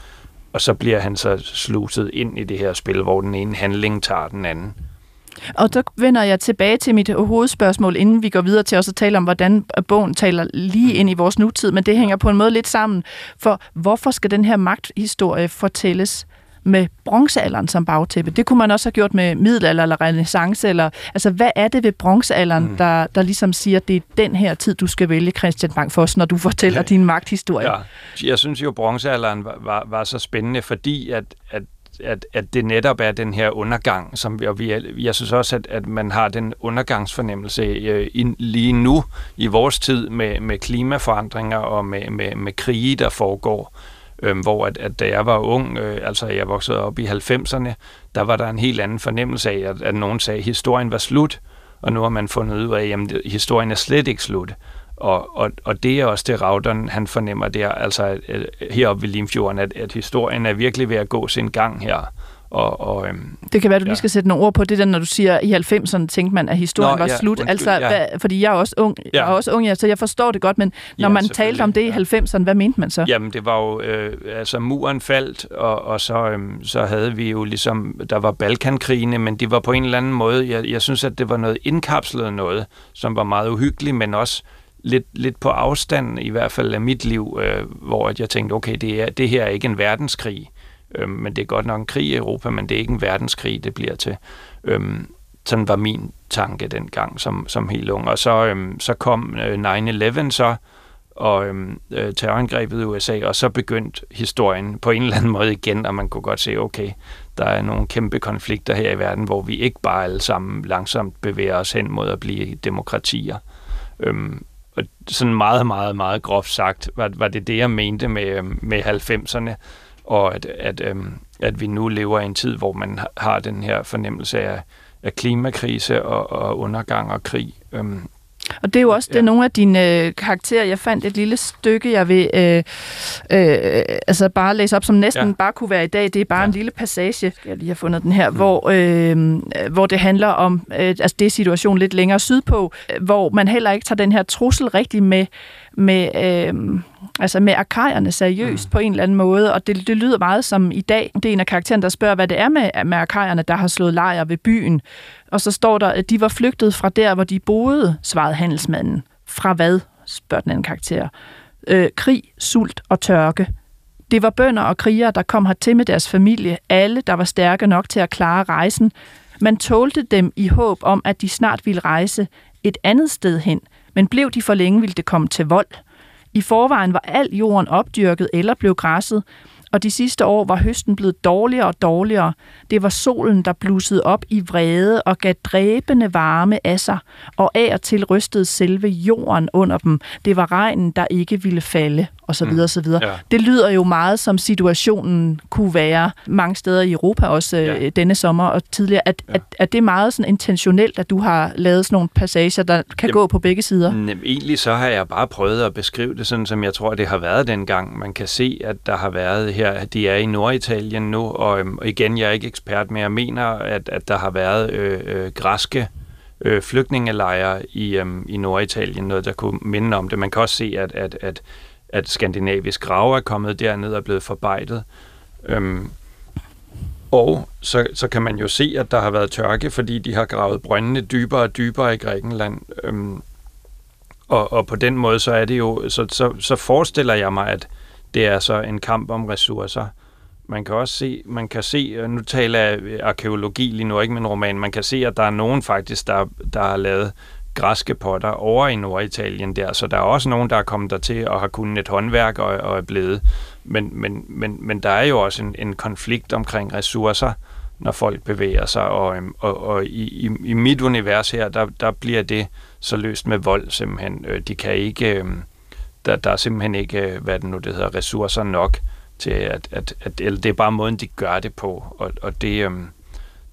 Og så bliver han så sluset ind i det her spil, hvor den ene handling tager den anden. Og så vender jeg tilbage til mit hovedspørgsmål, inden vi går videre til også at tale om, hvordan bogen taler lige ind i vores nutid, men det hænger på en måde lidt sammen. For hvorfor skal den her magthistorie fortælles med bronzealderen som bagtæppe. Det kunne man også have gjort med middelalder eller renaissance. Eller, altså, hvad er det ved bronzealderen, mm. der, der ligesom siger, at det er den her tid, du skal vælge, Christian Bang, for os, når du fortæller din magthistorie? Ja. Jeg synes jo, at bronzealderen var, var, var så spændende, fordi at, at at, at det netop er den her undergang, som vi, og vi, jeg synes også, at, at man har den undergangsfornemmelse øh, in, lige nu i vores tid med, med klimaforandringer og med, med, med krige, der foregår øh, Øhm, hvor at, at da jeg var ung, øh, altså jeg voksede op i 90'erne, der var der en helt anden fornemmelse af, at, at nogen sagde, at historien var slut, og nu har man fundet ud af, at historien er slet ikke slut. Og, og, og det er også det, Raudern han fornemmer der, altså heroppe ved Limfjorden, at, at historien er virkelig ved at gå sin gang her. Og, og, øhm, det kan være, at du ja. lige skal sætte nogle ord på det, der, når du siger, i 90'erne tænkte man, at historien Nå, var ja, slut. Undskyld, altså, ja. hvad, fordi jeg er også ung, ja. jeg er også ung ja, så jeg forstår det godt, men når ja, man talte om det i 90'erne, hvad mente man så? Jamen, det var jo, øh, altså muren faldt, og, og så, øh, så havde vi jo ligesom, der var Balkankrigene, men det var på en eller anden måde, jeg, jeg synes, at det var noget indkapslet noget, som var meget uhyggeligt, men også lidt, lidt på afstand, i hvert fald af mit liv, øh, hvor jeg tænkte, okay, det, er, det her er ikke en verdenskrig Øhm, men det er godt nok en krig i Europa, men det er ikke en verdenskrig, det bliver til. Øhm, sådan var min tanke dengang som, som helt ung. Og så, øhm, så kom øh, 9-11 så, og øhm, øh, terrorangrebet i USA, og så begyndte historien på en eller anden måde igen, og man kunne godt se, okay, der er nogle kæmpe konflikter her i verden, hvor vi ikke bare alle sammen langsomt bevæger os hen mod at blive demokratier. Øhm, og sådan meget, meget, meget groft sagt, var, var det det, jeg mente med, øhm, med 90'erne og at, at, øhm, at vi nu lever i en tid, hvor man har den her fornemmelse af, af klimakrise og, og undergang og krig. Øhm, og det er jo også det, nogle af dine øh, karakterer. Jeg fandt et lille stykke, jeg vil øh, øh, altså bare læse op, som næsten ja. bare kunne være i dag. Det er bare ja. en lille passage, jeg lige har fundet den her, mm. hvor, øh, hvor det handler om, øh, altså det er situation lidt længere sydpå, hvor man heller ikke tager den her trussel rigtig med, med øh, altså med arkajerne seriøst mm. på en eller anden måde, og det, det lyder meget som i dag. Det er en af karaktererne, der spørger, hvad det er med, med arkajerne, der har slået lejr ved byen. Og så står der, at de var flygtet fra der, hvor de boede, svarede handelsmanden. Fra hvad, spørger den anden karakter. Øh, krig, sult og tørke. Det var bønder og krigere, der kom hertil med deres familie, alle, der var stærke nok til at klare rejsen. Man tålte dem i håb om, at de snart ville rejse et andet sted hen, men blev de for længe, ville det komme til vold. I forvejen var al jorden opdyrket eller blev græsset, og de sidste år var høsten blevet dårligere og dårligere. Det var solen, der blussede op i vrede og gav dræbende varme af sig, og af og til rystede selve jorden under dem. Det var regnen, der ikke ville falde, og så mm. videre, og så videre. Ja. Det lyder jo meget som situationen kunne være mange steder i Europa, også øh, ja. denne sommer og tidligere. At, ja. at, at det er meget sådan intentionelt, at du har lavet sådan nogle passager, der kan Jamen, gå på begge sider? Nem, egentlig så har jeg bare prøvet at beskrive det sådan, som jeg tror, det har været dengang. Man kan se, at der har været her, de er i Norditalien nu, og, øhm, igen, jeg er ikke ekspert, men jeg mener, at, at der har været øh, øh, græske øh, flygtningelejre i, øhm, i Norditalien, noget der kunne minde om det. Man kan også se, at, at, at, at skandinavisk grav er kommet derned og er blevet forbejdet. Øhm, og så, så kan man jo se, at der har været tørke, fordi de har gravet brøndene dybere og dybere i Grækenland. Øhm, og, og på den måde, så er det jo, så, så, så forestiller jeg mig, at det er så en kamp om ressourcer. Man kan også se, man kan se, øh, nu taler jeg arkeologi lige nu, ikke min roman, man kan se, at der er nogen faktisk, der, der har lavet græske potter over i Norditalien der, så der er også nogen, der er kommet der til og har kunnet et håndværk og, og er blevet. Men, men, men, men der er jo også en, en konflikt omkring ressourcer, når folk bevæger sig, og, øhm, og, og i, i, i mit univers her, der, der bliver det så løst med vold simpelthen. Øh, de kan ikke, øhm, der, der er simpelthen ikke, øh, hvad det nu det hedder, ressourcer nok til, at, at, at eller det er bare måden, de gør det på, og, og det, øhm,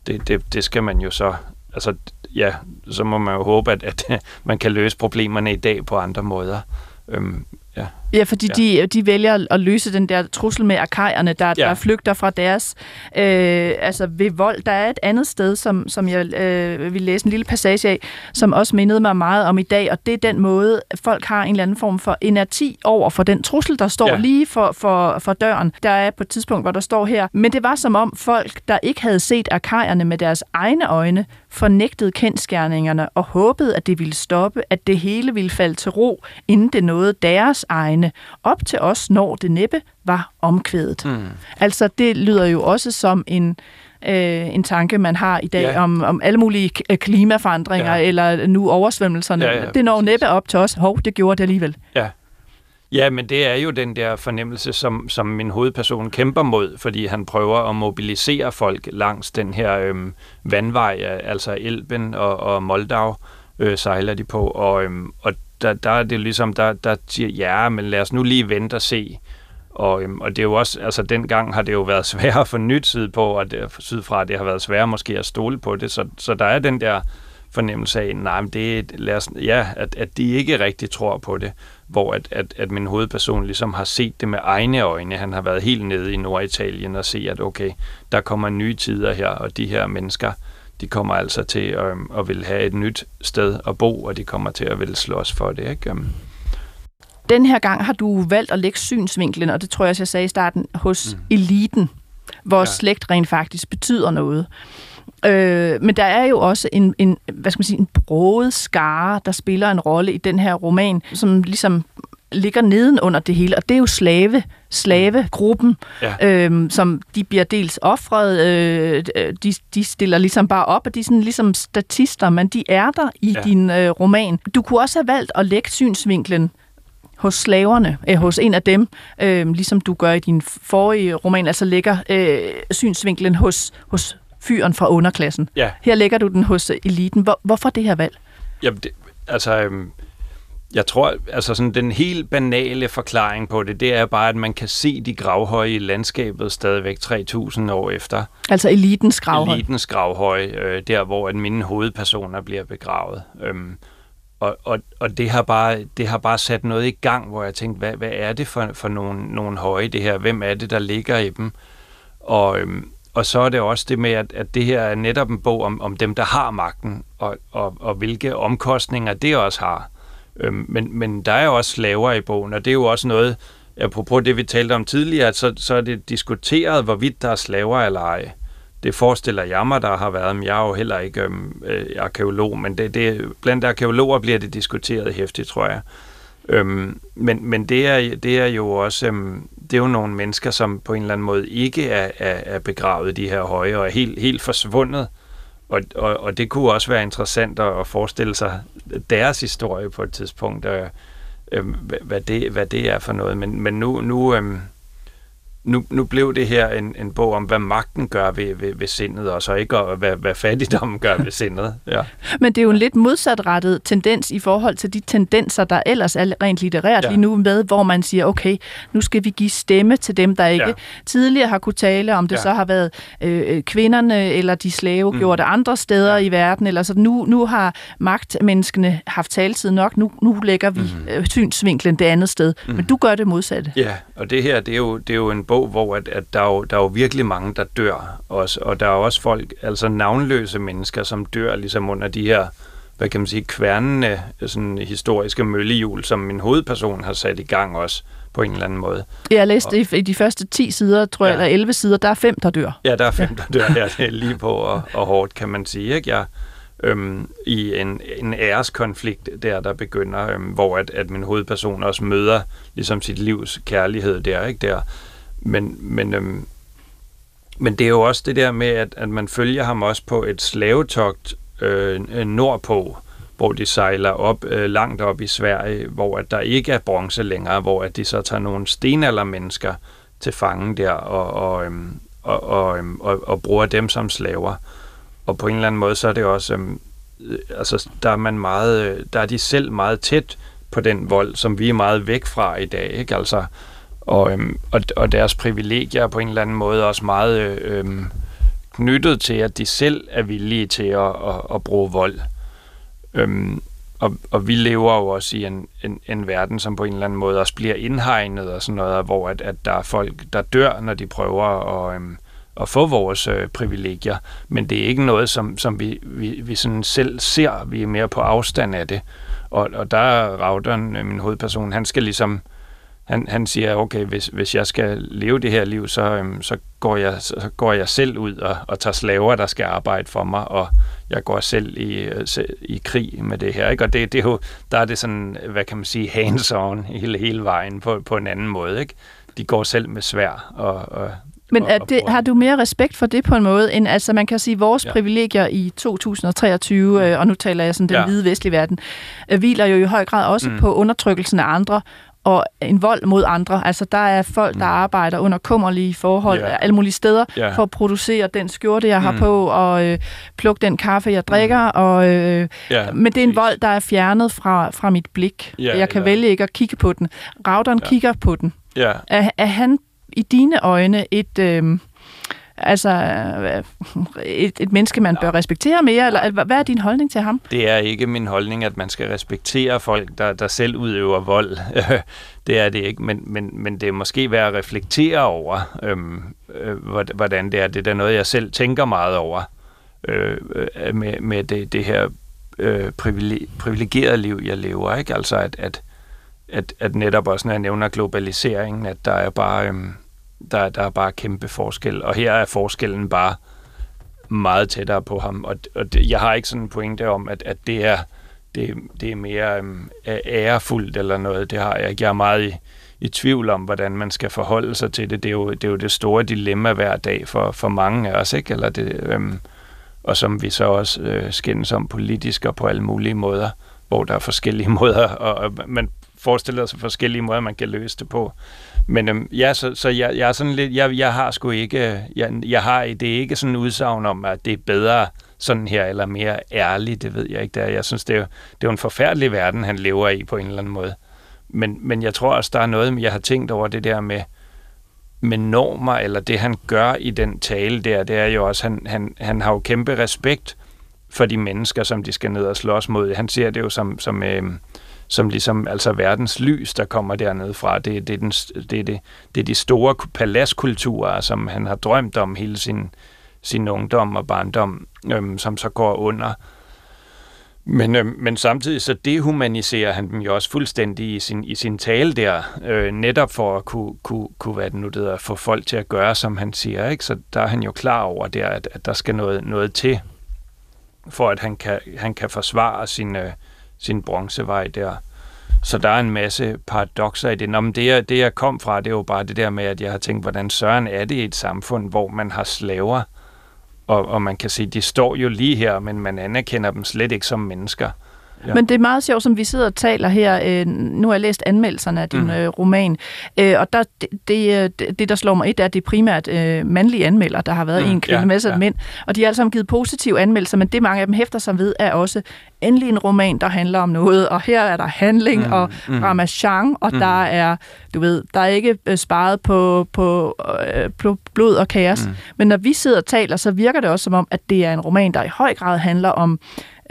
det, det, det skal man jo så, altså ja, så må man jo håbe, at, at man kan løse problemerne i dag på andre måder. Øhm, Ja, ja fordi ja. De, de vælger at løse den der trussel med arkajerne, der, ja. der flygter fra deres øh, altså ved vold. Der er et andet sted, som, som jeg øh, vil læse en lille passage af, som også mindede mig meget om i dag, og det er den måde, folk har en eller anden form for inerti over for den trussel, der står ja. lige for, for, for døren. Der er på et tidspunkt, hvor der står her, men det var som om folk, der ikke havde set arkajerne med deres egne øjne, fornægtede kendskærningerne og håbede, at det ville stoppe, at det hele ville falde til ro, inden det nåede deres egne. Op til os, når det næppe var omkvædet. Mm. Altså, det lyder jo også som en øh, en tanke, man har i dag ja. om, om alle mulige klimaforandringer, ja. eller nu oversvømmelserne. Ja, ja, det når næppe op til os. Hov, det gjorde det alligevel. Ja. Ja, men det er jo den der fornemmelse, som, som min hovedperson kæmper mod, fordi han prøver at mobilisere folk langs den her øhm, vandvej, altså Elben og, og Moldau øh, sejler de på, og, øhm, og der, der er det ligesom, der, der siger, ja, men lad os nu lige vente og se. Og, øhm, og det er jo også, altså dengang har det jo været sværere for nyt syd på, og det, sydfra det har været sværere måske at stole på det, så, så der er den der fornemmelse af, nej, men det, lad os, ja, at, at de ikke rigtig tror på det hvor at, at, at min hovedperson ligesom har set det med egne øjne. Han har været helt nede i Norditalien og se, at okay, der kommer nye tider her, og de her mennesker, de kommer altså til at, øhm, at vil have et nyt sted at bo, og de kommer til at vil slås for det. Ikke? Øhm. Den her gang har du valgt at lægge synsvinklen, og det tror jeg også, jeg sagde i starten, hos mm. eliten, hvor ja. slægt rent faktisk betyder noget. Øh, men der er jo også en, en, hvad skal man sige, en broet skare, der spiller en rolle i den her roman, som ligesom ligger neden under det hele, og det er jo slave, slavegruppen, ja. øhm, som de bliver dels offret, øh, de, de stiller ligesom bare op, og de er sådan ligesom statister, men de er der i ja. din øh, roman. Du kunne også have valgt at lægge synsvinklen hos slaverne, øh, hos en af dem, øh, ligesom du gør i din forrige roman, altså lægger øh, synsvinklen hos, hos fyren fra underklassen. Ja. Her lægger du den hos eliten. Hvor, hvorfor det her valg? Jamen, det, altså, øhm, jeg tror, altså sådan den helt banale forklaring på det, det er bare, at man kan se de gravhøje i landskabet stadigvæk 3.000 år efter. Altså elitens gravhøje? Elitens gravhøje, øh, der hvor at mine hovedpersoner bliver begravet. Øhm, og, og, og det, har bare, det har bare sat noget i gang, hvor jeg tænkte, hvad, hvad er det for, for nogle, nogle høje det her? Hvem er det, der ligger i dem? Og, øhm, og så er det også det med, at, at det her er netop en bog om, om dem, der har magten, og, og, og hvilke omkostninger det også har. Øhm, men, men der er jo også slaver i bogen, og det er jo også noget, apropos det, vi talte om tidligere, at så, så er det diskuteret, hvorvidt der er slaver eller ej. Det forestiller jeg mig, der har været, men jeg er jo heller ikke øhm, øh, arkeolog, men det, det, blandt arkeologer bliver det diskuteret hæftigt, tror jeg. Øhm, men men det, er, det er jo også øhm, det er jo nogle mennesker, som på en eller anden måde ikke er, er, er begravet i de her høje og er helt, helt forsvundet. Og, og, og det kunne også være interessant at forestille sig deres historie på et tidspunkt, og, øh, hvad, det, hvad det er for noget. Men, men nu, nu, øh, nu, nu blev det her en, en bog om, hvad magten gør ved, ved, ved sindet, og så ikke og hvad, hvad fattigdommen gør ved sindet. Ja. Men det er jo en lidt modsatrettet tendens i forhold til de tendenser, der ellers er rent litterært ja. lige nu med, hvor man siger, okay, nu skal vi give stemme til dem, der ikke ja. tidligere har kunne tale, om det ja. så har været øh, kvinderne eller de slave mm. gjort andre steder ja. i verden, eller så nu, nu har magtmenneskene haft taletid nok, nu, nu lægger vi mm. øh, synsvinklen det andet sted. Mm. Men du gør det modsatte. Ja, og det her, det er jo, det er jo en bog, bog, hvor at, at der, er jo, der er jo virkelig mange, der dør også, og der er også folk, altså navnløse mennesker, som dør ligesom under de her, hvad kan man sige, kværnende sådan historiske møllehjul, som min hovedperson har sat i gang også på en eller anden måde. Jeg læste og, i de første 10 sider, tror jeg, ja. eller 11 sider, der er fem, der dør. Ja, der er fem, ja. der dør. Ja, det er lige på og, og hårdt, kan man sige. Ikke? Jeg, øhm, i en, en æreskonflikt der, der begynder, øhm, hvor at, at min hovedperson også møder ligesom sit livs kærlighed der, ikke der. Men, men, øhm, men det er jo også det der med, at, at man følger ham også på et slavetogt øh, øh, nordpå, hvor de sejler op øh, langt op i Sverige, hvor at der ikke er bronze længere, hvor at de så tager nogle stenaldermennesker til fange der og, og, øhm, og, og, øhm, og, og bruger dem som slaver. Og på en eller anden måde, så er det også, øhm, øh, altså der er man meget, øh, der er de selv meget tæt på den vold, som vi er meget væk fra i dag, ikke? Altså, og, øhm, og, og deres privilegier er på en eller anden måde også meget øh, øhm, knyttet til, at de selv er villige til at, at, at bruge vold. Øhm, og, og vi lever jo også i en, en, en verden, som på en eller anden måde også bliver indhegnet og sådan noget, hvor at, at der er folk, der dør, når de prøver at, øhm, at få vores øh, privilegier. Men det er ikke noget, som, som vi, vi, vi sådan selv ser. Vi er mere på afstand af det. Og, og der er Raudern, øh, min hovedperson, han skal ligesom han, han siger, okay, hvis, hvis jeg skal leve det her liv, så, øhm, så, går, jeg, så går jeg selv ud og, og tager slaver, der skal arbejde for mig, og jeg går selv i, øh, i krig med det her. Ikke? Og det, det er jo, der er det sådan, hvad kan man sige, hands-on hele, hele vejen på, på en anden måde. Ikke? De går selv med svær og, og men er det, har du mere respekt for det på en måde, end altså man kan sige, vores ja. privilegier i 2023, øh, og nu taler jeg sådan den ja. hvide vestlige verden, øh, hviler jo i høj grad også mm. på undertrykkelsen af andre, og en vold mod andre. Altså, der er folk, der mm. arbejder under kummerlige forhold yeah. alle mulige steder yeah. for at producere den skjorte, jeg har mm. på, og øh, plukke den kaffe, jeg drikker. Mm. Og, øh, yeah, men det er en vold, der er fjernet fra, fra mit blik. Yeah, jeg kan yeah. vælge ikke at kigge på den. Rauderen yeah. kigger på den. Yeah. Er, er han i dine øjne et... Øh, altså et, et menneske, man bør respektere mere? Eller hvad er din holdning til ham? Det er ikke min holdning, at man skal respektere folk, der, der selv udøver vold. det er det ikke, men, men, men det er måske værd at reflektere over, øhm, øh, hvordan det er. Det er noget, jeg selv tænker meget over øh, øh, med, med det, det her øh, privilegerede liv, jeg lever. Ikke? Altså at, at, at, at netop også, når jeg nævner globaliseringen, at der er bare... Øh, der, der er bare kæmpe forskel. Og her er forskellen bare meget tættere på ham. Og, og det, jeg har ikke sådan en pointe om, at, at det er det, det er mere øhm, ærefuldt eller noget. Det har jeg ikke. Jeg er meget i, i tvivl om, hvordan man skal forholde sig til det. Det er jo det, er jo det store dilemma hver dag for, for mange af os, ikke? Eller det, øhm, og som vi så også øh, skændes om politisk og på alle mulige måder, hvor der er forskellige måder, og, og man forestiller sig forskellige måder, man kan løse det på. Men øhm, ja, så, så jeg, jeg er sådan lidt, jeg, jeg har sgu ikke, øh, jeg, jeg har, det er ikke sådan en udsagn om, at det er bedre sådan her, eller mere ærligt, det ved jeg ikke. Der. Jeg synes, det er, det er jo en forfærdelig verden, han lever i på en eller anden måde. Men, men jeg tror også, der er noget, jeg har tænkt over det der med, med normer, eller det han gør i den tale der, det er jo også, han, han, han har jo kæmpe respekt for de mennesker, som de skal ned og slås mod. Han ser det jo som, som øh, som ligesom altså verdens lys, der kommer dernede fra. Det, det, er den, det, er det, det er de store paladskulturer, som han har drømt om hele sin, sin ungdom og barndom, øhm, som så går under. Men, øhm, men samtidig så dehumaniserer han dem jo også fuldstændig i sin, i sin tale der, øh, netop for at kunne, kunne, kunne hvad det nu hedder, få folk til at gøre, som han siger. Ikke? Så der er han jo klar over der, at, at der skal noget, noget til, for at han kan, han kan forsvare sin, øh, sin bronzevej der. Så der er en masse paradoxer i det. Nå, men det, jeg, det, jeg kom fra, det er jo bare det der med, at jeg har tænkt, hvordan søren er det i et samfund, hvor man har slaver, og, og man kan sige, de står jo lige her, men man anerkender dem slet ikke som mennesker. Ja. Men det er meget sjovt, som vi sidder og taler her. Øh, nu har jeg læst anmeldelserne af din mm. øh, roman, øh, og der, det, det, det, der slår mig et, er, at det er primært øh, mandlige anmelder. Der har været mm. en kvinde ja, med ja. mænd, og de har alle sammen givet positive anmeldelser, men det mange af dem hæfter sig ved, er også endelig en roman, der handler om noget, og her er der handling mm. og mm. ramachan, og mm. der er, du ved, der er ikke øh, sparet på, på, øh, på blod og kaos. Mm. Men når vi sidder og taler, så virker det også som om, at det er en roman, der i høj grad handler om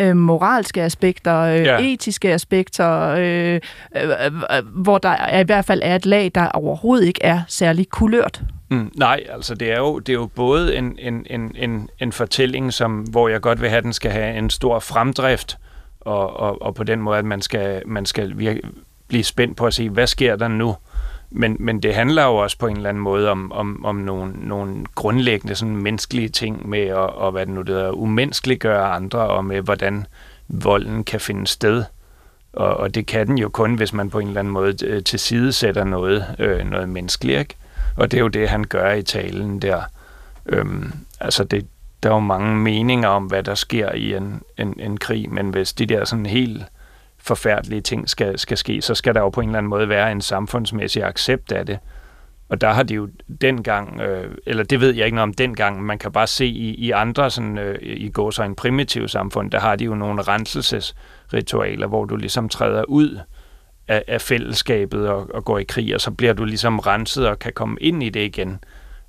øh, moralske aspekter, øh, ja. etiske aspekter, øh, øh, øh, hvor der er, i hvert fald er et lag, der overhovedet ikke er særlig kulørt. Mm, nej, altså det er jo, det er jo både en, en, en, en, en fortælling, som, hvor jeg godt vil have, at den skal have en stor fremdrift, og, og, og på den måde, at man skal, man skal virke, blive spændt på at se, hvad sker der nu? Men, men det handler jo også på en eller anden måde om, om, om nogle, nogle grundlæggende sådan menneskelige ting med at, og hvad det nu det er, umenneskeliggøre andre, og med hvordan volden kan finde sted. Og, og det kan den jo kun, hvis man på en eller anden måde øh, tilsidesætter noget, øh, noget menneskeligt. Ikke? Og det er jo det, han gør i talen der. Øhm, altså det, der er jo mange meninger om, hvad der sker i en, en, en krig, men hvis de der sådan helt forfærdelige ting skal, skal ske, så skal der jo på en eller anden måde være en samfundsmæssig accept af det. Og der har de jo dengang, øh, eller det ved jeg ikke noget om dengang, man kan bare se i, i andre, sådan, øh, i går så en primitiv samfund, der har de jo nogle renselsesritualer, hvor du ligesom træder ud af, af fællesskabet og, og går i krig, og så bliver du ligesom renset og kan komme ind i det igen.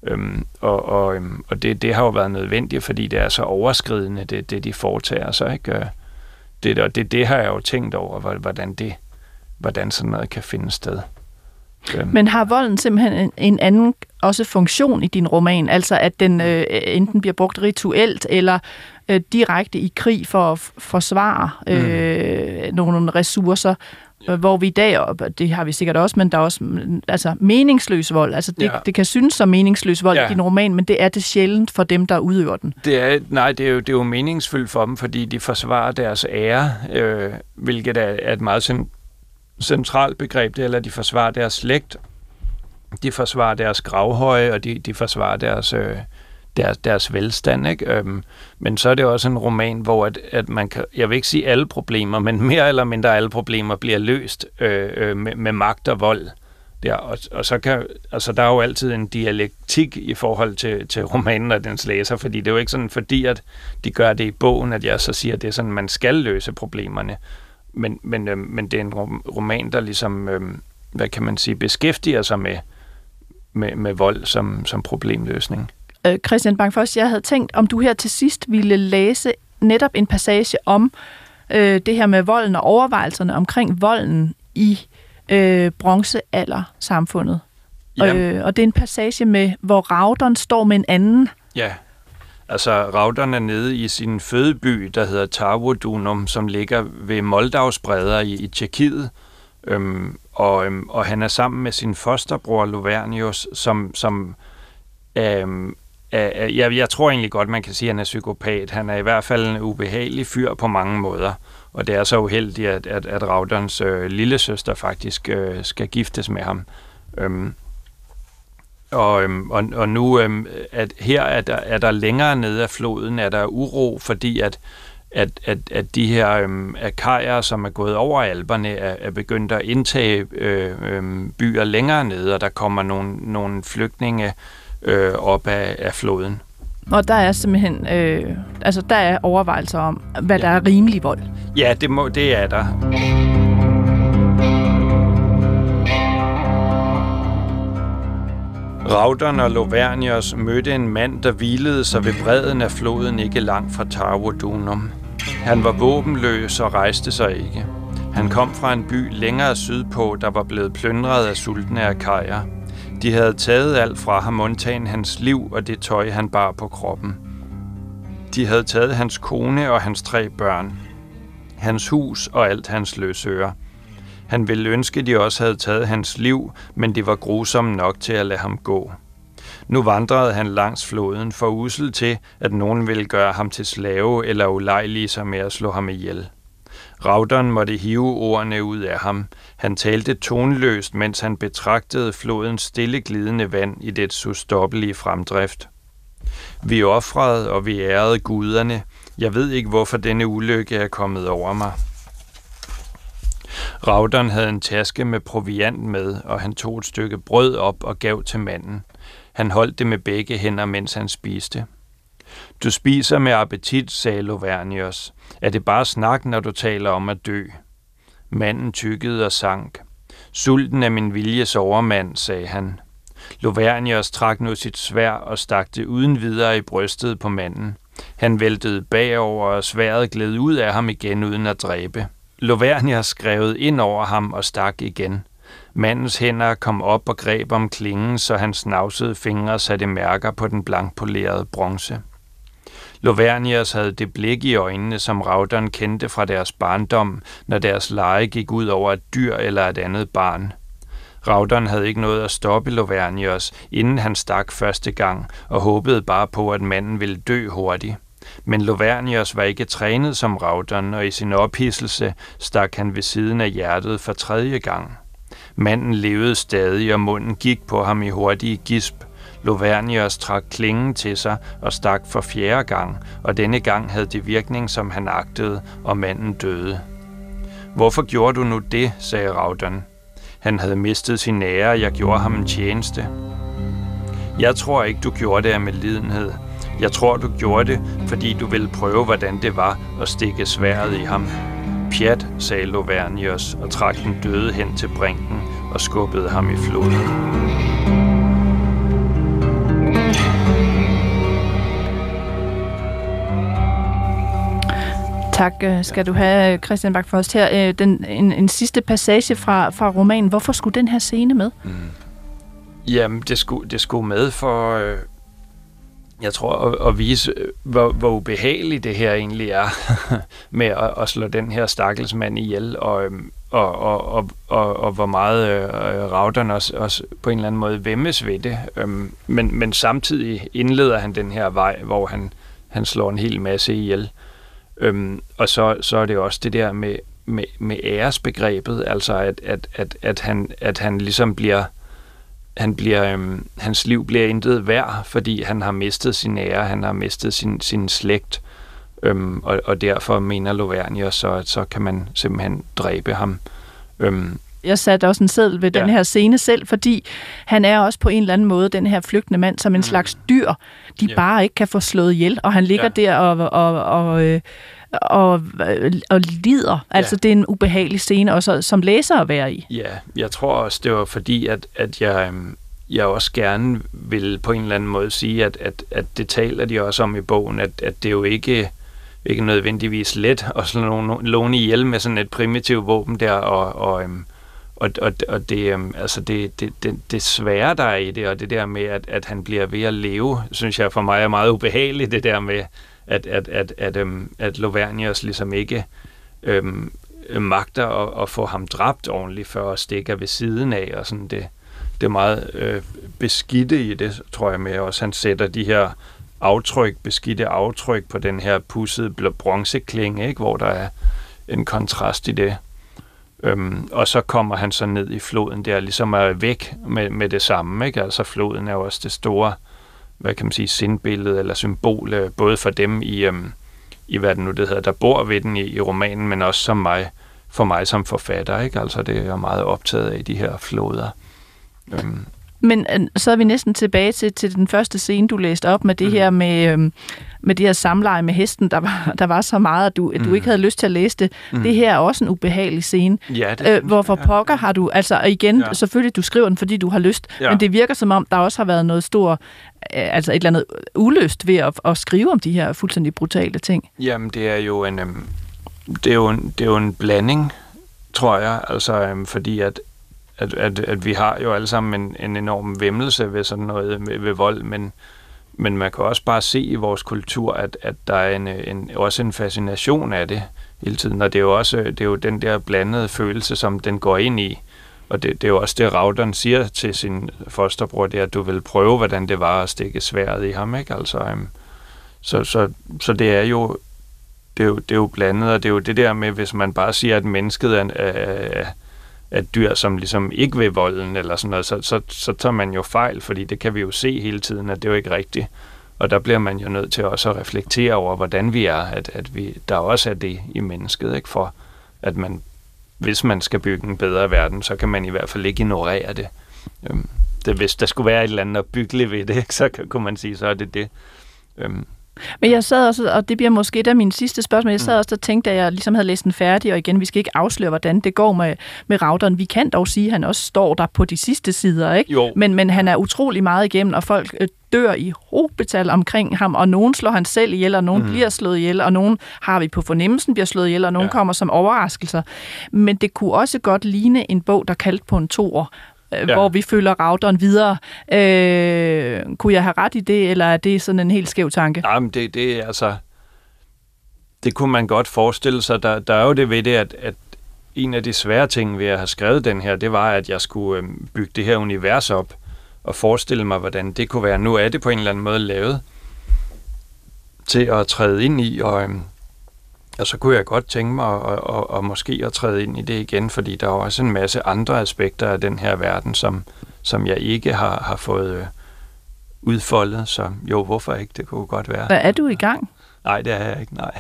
Øhm, og og, øhm, og det, det har jo været nødvendigt, fordi det er så overskridende, det, det de foretager sig. Ikke? Øh, det, og det, det har jeg jo tænkt over, hvordan, det, hvordan sådan noget kan finde sted. Men har volden simpelthen en, en anden også funktion i din roman? Altså at den øh, enten bliver brugt rituelt eller øh, direkte i krig for at forsvare øh, mm. nogle ressourcer, ja. hvor vi i dag, og det har vi sikkert også, men der er også mm, altså, meningsløs vold. Altså, det, ja. det kan synes som meningsløs vold ja. i din roman, men det er det sjældent for dem, der udøver den. Det er, nej, det er, jo, det er jo meningsfyldt for dem, fordi de forsvarer deres ære, øh, hvilket er, er et meget centralt begreb, det, eller de forsvarer deres slægt, de forsvarer deres gravhøje, og de, de forsvarer deres... Øh, deres, deres velstand. Ikke? Øhm, men så er det også en roman, hvor at, at man kan, jeg vil ikke sige alle problemer, men mere eller mindre alle problemer bliver løst øh, øh, med, med magt og vold. Der, og, og så kan, altså, der er jo altid en dialektik i forhold til, til romanen og dens læser, fordi det er jo ikke sådan, fordi at de gør det i bogen, at jeg så siger, at det er sådan, man skal løse problemerne. Men, men, øh, men det er en roman, der ligesom, øh, hvad kan man sige, beskæftiger sig med, med, med vold som, som problemløsning øh, Christian Bangfors, jeg havde tænkt, om du her til sidst ville læse netop en passage om øh, det her med volden og overvejelserne omkring volden i øh, bronzealder-samfundet. Øh, og det er en passage med, hvor Raudern står med en anden. Ja, altså rauterne er nede i sin fødeby, der hedder Tarvodunum, som ligger ved Moldavs bredder i, i Tjekkiet. Øhm, og, øhm, og han er sammen med sin fosterbror Lovernius, som, som øhm, øh, jeg, jeg tror egentlig godt, man kan sige, at han er psykopat. Han er i hvert fald en ubehagelig fyr på mange måder. Og det er så uheldigt, at, at, at Rauderns øh, lille søster faktisk øh, skal giftes med ham. Øhm, og, øhm, og, og nu øhm, at her er der, er der længere nede af floden, er der uro, fordi at, at, at, at de her øhm, akajer, som er gået over alberne, er, er begyndt at indtage øh, øh, byer længere nede, og der kommer nogle, nogle flygtninge øh, op af, af floden. Og der er simpelthen, øh, altså der er overvejelser om, hvad ja. der er rimelig vold. Ja, det, må, det er der. Raudern og Lovernios mødte en mand, der hvilede sig ved bredden af floden ikke langt fra Tarvodunum. Han var våbenløs og rejste sig ikke. Han kom fra en by længere sydpå, der var blevet plyndret af sultne akajer. De havde taget alt fra ham, undtagen hans liv og det tøj, han bar på kroppen. De havde taget hans kone og hans tre børn, hans hus og alt hans løsøre. Han ville ønske, de også havde taget hans liv, men det var grusomt nok til at lade ham gå. Nu vandrede han langs floden for usel til, at nogen ville gøre ham til slave eller ulejlige sig med at slå ham ihjel. Raudon måtte hive ordene ud af ham. Han talte tonløst, mens han betragtede flodens stille glidende vand i det ustoppelige fremdrift. Vi offrede, og vi ærede guderne. Jeg ved ikke, hvorfor denne ulykke er kommet over mig. Raudern havde en taske med proviant med, og han tog et stykke brød op og gav til manden. Han holdt det med begge hænder, mens han spiste. Du spiser med appetit, sagde Lovernius. Er det bare snak, når du taler om at dø? Manden tykkede og sank. Sulten er min viljes overmand, sagde han. Lovernius trak nu sit svær og stak det uden videre i brystet på manden. Han væltede bagover, og sværet gled ud af ham igen uden at dræbe. Lovernia skrev ind over ham og stak igen. Mandens hænder kom op og greb om klingen, så hans snavsede fingre satte mærker på den blankpolerede bronze. Lovernias havde det blik i øjnene, som Raudon kendte fra deres barndom, når deres lege gik ud over et dyr eller et andet barn. Raudon havde ikke noget at stoppe Lovernios, inden han stak første gang, og håbede bare på, at manden ville dø hurtigt. Men Lovernios var ikke trænet som Raudon, og i sin ophidselse stak han ved siden af hjertet for tredje gang. Manden levede stadig, og munden gik på ham i hurtige gisp. Lovernios trak klingen til sig og stak for fjerde gang, og denne gang havde det virkning, som han agtede, og manden døde. Hvorfor gjorde du nu det, sagde Raudon. Han havde mistet sin ære, og jeg gjorde ham en tjeneste. Jeg tror ikke, du gjorde det af medlidenhed. Jeg tror, du gjorde det, fordi du ville prøve, hvordan det var at stikke sværet i ham. Pjat, sagde Lovernius og trak den døde hen til brinken og skubbede ham i floden. Tak øh, skal du have, Christian Bak for os her. Øh, den, en, en sidste passage fra, fra romanen. Hvorfor skulle den her scene med? Mm. Jamen, det skulle, det skulle med for, øh, jeg tror, at, at vise, øh, hvor, hvor ubehageligt det her egentlig er med at, at slå den her stakkelsmand ihjel, og, øhm, og, og, og, og, og hvor meget øh, Raudern også, også på en eller anden måde vemmes ved det. Øhm, men, men samtidig indleder han den her vej, hvor han, han slår en hel masse ihjel. Øhm, og så, så er det også det der med, med, med æresbegrebet, altså at, at, at, at, han, at han ligesom bliver han bliver, øhm, hans liv bliver intet værd, fordi han har mistet sin ære, han har mistet sin, sin slægt, øhm, og, og derfor mener Lovernius så, at så kan man simpelthen dræbe ham. Øhm, jeg satte også en seddel ved ja. den her scene selv, fordi han er også på en eller anden måde den her flygtende mand som en mm. slags dyr, de ja. bare ikke kan få slået ihjel, og han ligger ja. der og, og, og, øh, og, og lider. Ja. Altså, det er en ubehagelig scene også som læser at være i. Ja, jeg tror også, det var fordi, at, at jeg, øhm, jeg også gerne vil på en eller anden måde sige, at, at, at det taler de også om i bogen, at, at det jo ikke ikke nødvendigvis let at slå nogen ihjel med sådan et primitivt våben der, og, og, øhm, og, og, og det, øhm, altså det, det, det, det svære, der er i det, og det der med, at, at han bliver ved at leve, synes jeg for mig er meget ubehageligt, det der med, at, at, at, at, øhm, at Lovernius ligesom ikke øhm, magter at, at få ham dræbt ordentligt, før at stikke ved siden af, og sådan det, det er meget øh, beskidte i det, tror jeg med også. Han sætter de her aftryk, beskidte aftryk på den her pussede bronzeklinge, ikke? hvor der er en kontrast i det. Øhm, og så kommer han så ned i floden der, ligesom er væk med, med det samme. Ikke? Altså floden er jo også det store hvad kan man sige, sindbillede eller symbol, øh, både for dem i, øhm, i hvad det nu det hedder, der bor ved den i, i romanen, men også som mig, for mig som forfatter. Ikke? Altså det er jeg meget optaget af, de her floder. Øhm. Men øh, så er vi næsten tilbage til, til den første scene, du læste op med det mm. her med, øhm, med det her samleje med hesten, der var, der var så meget, at du, at du mm. ikke havde lyst til at læse det. Mm. Det her er også en ubehagelig scene. Ja, det øh, hvorfor ja. pokker har du, altså igen, ja. selvfølgelig du skriver den, fordi du har lyst, ja. men det virker som om, der også har været noget stor, øh, altså et eller andet ulyst ved at, at skrive om de her fuldstændig brutale ting. Jamen, det er jo en, øhm, det er jo en, det er jo en blanding, tror jeg, altså øhm, fordi at at, at, at vi har jo alle sammen en, en enorm vemmelse ved sådan noget ved, ved vold, men men man kan også bare se i vores kultur, at, at der er en, en, også en fascination af det hele tiden, og det er jo også det er jo den der blandede følelse, som den går ind i. Og det, det er jo også det, Raudern siger til sin fosterbror, det er, at du vil prøve, hvordan det var at stikke sværet i ham, ikke? Altså, um, så, så, så det er jo det er jo, det er jo blandet, og det er jo det der med, hvis man bare siger, at mennesket er, er, at dyr, som ligesom ikke vil volden eller sådan noget, så, så, så tager man jo fejl, fordi det kan vi jo se hele tiden, at det er jo ikke rigtigt. Og der bliver man jo nødt til også at reflektere over, hvordan vi er, at, at vi, der også er det i mennesket, ikke? for at man, hvis man skal bygge en bedre verden, så kan man i hvert fald ikke ignorere det. Øhm, det hvis der skulle være et eller andet opbyggeligt ved det, så kunne man sige, så er det det. Øhm, men jeg sad også, og det bliver måske et af mine sidste spørgsmål, jeg sad mm. også og tænkte, at jeg ligesom havde læst den færdig, og igen, vi skal ikke afsløre, hvordan det går med, med routeren. Vi kan dog sige, at han også står der på de sidste sider, ikke? Jo. Men, men han er utrolig meget igennem, og folk øh, dør i hobetal omkring ham, og nogen slår han selv ihjel, og nogen mm. bliver slået ihjel, og nogen har vi på fornemmelsen bliver slået ihjel, og nogen ja. kommer som overraskelser. Men det kunne også godt ligne en bog, der kaldte på en toer, ja. hvor vi følger routeren videre. Øh, kunne jeg have ret i det, eller er det sådan en helt skæv tanke? Jamen, det, det er altså... Det kunne man godt forestille sig. Der, der er jo det ved det, at, at, en af de svære ting ved at have skrevet den her, det var, at jeg skulle øh, bygge det her univers op og forestille mig, hvordan det kunne være. Nu er det på en eller anden måde lavet til at træde ind i, og, øh, og så kunne jeg godt tænke mig at, at, at, at måske at træde ind i det igen, fordi der er også en masse andre aspekter af den her verden, som, som jeg ikke har, har fået øh, udfoldet. Så jo, hvorfor ikke? Det kunne godt være. Hvad er du i gang? Nej, det er jeg ikke, nej.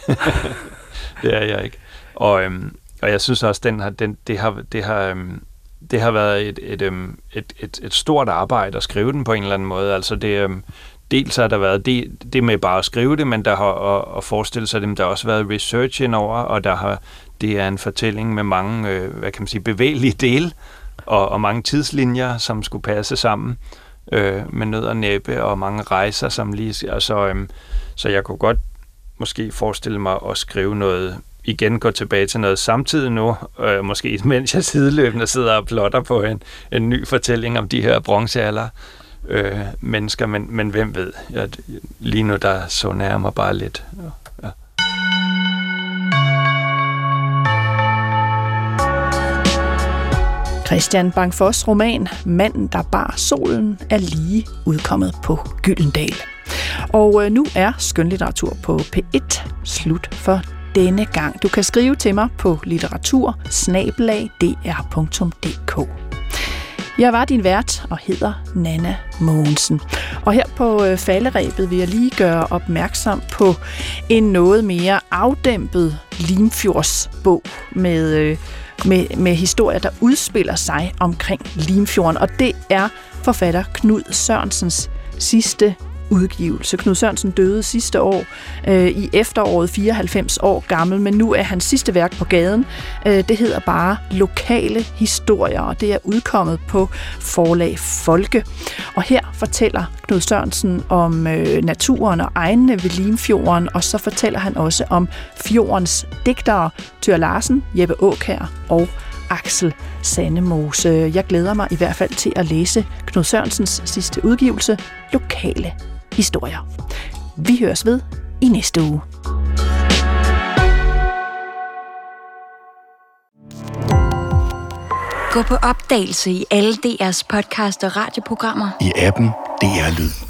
det er jeg ikke. Og, øhm, og jeg synes også, den har, den, det har, det har, øhm, det har været et, et, øhm, et, et, et stort arbejde at skrive den på en eller anden måde. Altså det, øhm, dels har der været det, det med bare at skrive det, men der har og, og forestille sig det, der har også været research indover, og der har, det er en fortælling med mange, øh, hvad kan man sige, bevægelige dele, og, og mange tidslinjer, som skulle passe sammen øh, med nød og næppe, og mange rejser, som lige, altså, øh, så jeg kunne godt måske forestille mig at skrive noget, igen gå tilbage til noget samtidig nu, øh, måske mens jeg sideløbende sidder og plotter på en, en ny fortælling om de her bronzealder øh, mennesker, men, men hvem ved, jeg, lige nu der så nærmer bare lidt. Ja. Christian Bangfors roman Manden, der bar solen, er lige udkommet på Gyldendal. Og øh, nu er skønlitteratur på P1 slut for denne gang. Du kan skrive til mig på litteratur jeg var din vært og hedder Nana Mogensen. Og her på øh, falderæbet vil jeg lige gøre opmærksom på en noget mere afdæmpet Limfjordsbog med, øh, med, med historier, der udspiller sig omkring Limfjorden. Og det er forfatter Knud Sørensens sidste udgivelse. Knud Sørensen døde sidste år øh, i efteråret 94 år gammel, men nu er hans sidste værk på gaden. Øh, det hedder bare Lokale Historier, og det er udkommet på forlag Folke. Og her fortæller Knud Sørensen om øh, naturen og egnene ved Limfjorden, og så fortæller han også om fjordens digtere, Tør Larsen, Jeppe Åkær og Axel Sandemose. Jeg glæder mig i hvert fald til at læse Knud Sørensens sidste udgivelse, Lokale historier. Vi høres ved i næste uge. Gå på opdagelse i alle DR's podcast og radioprogrammer. I appen DR Lyd.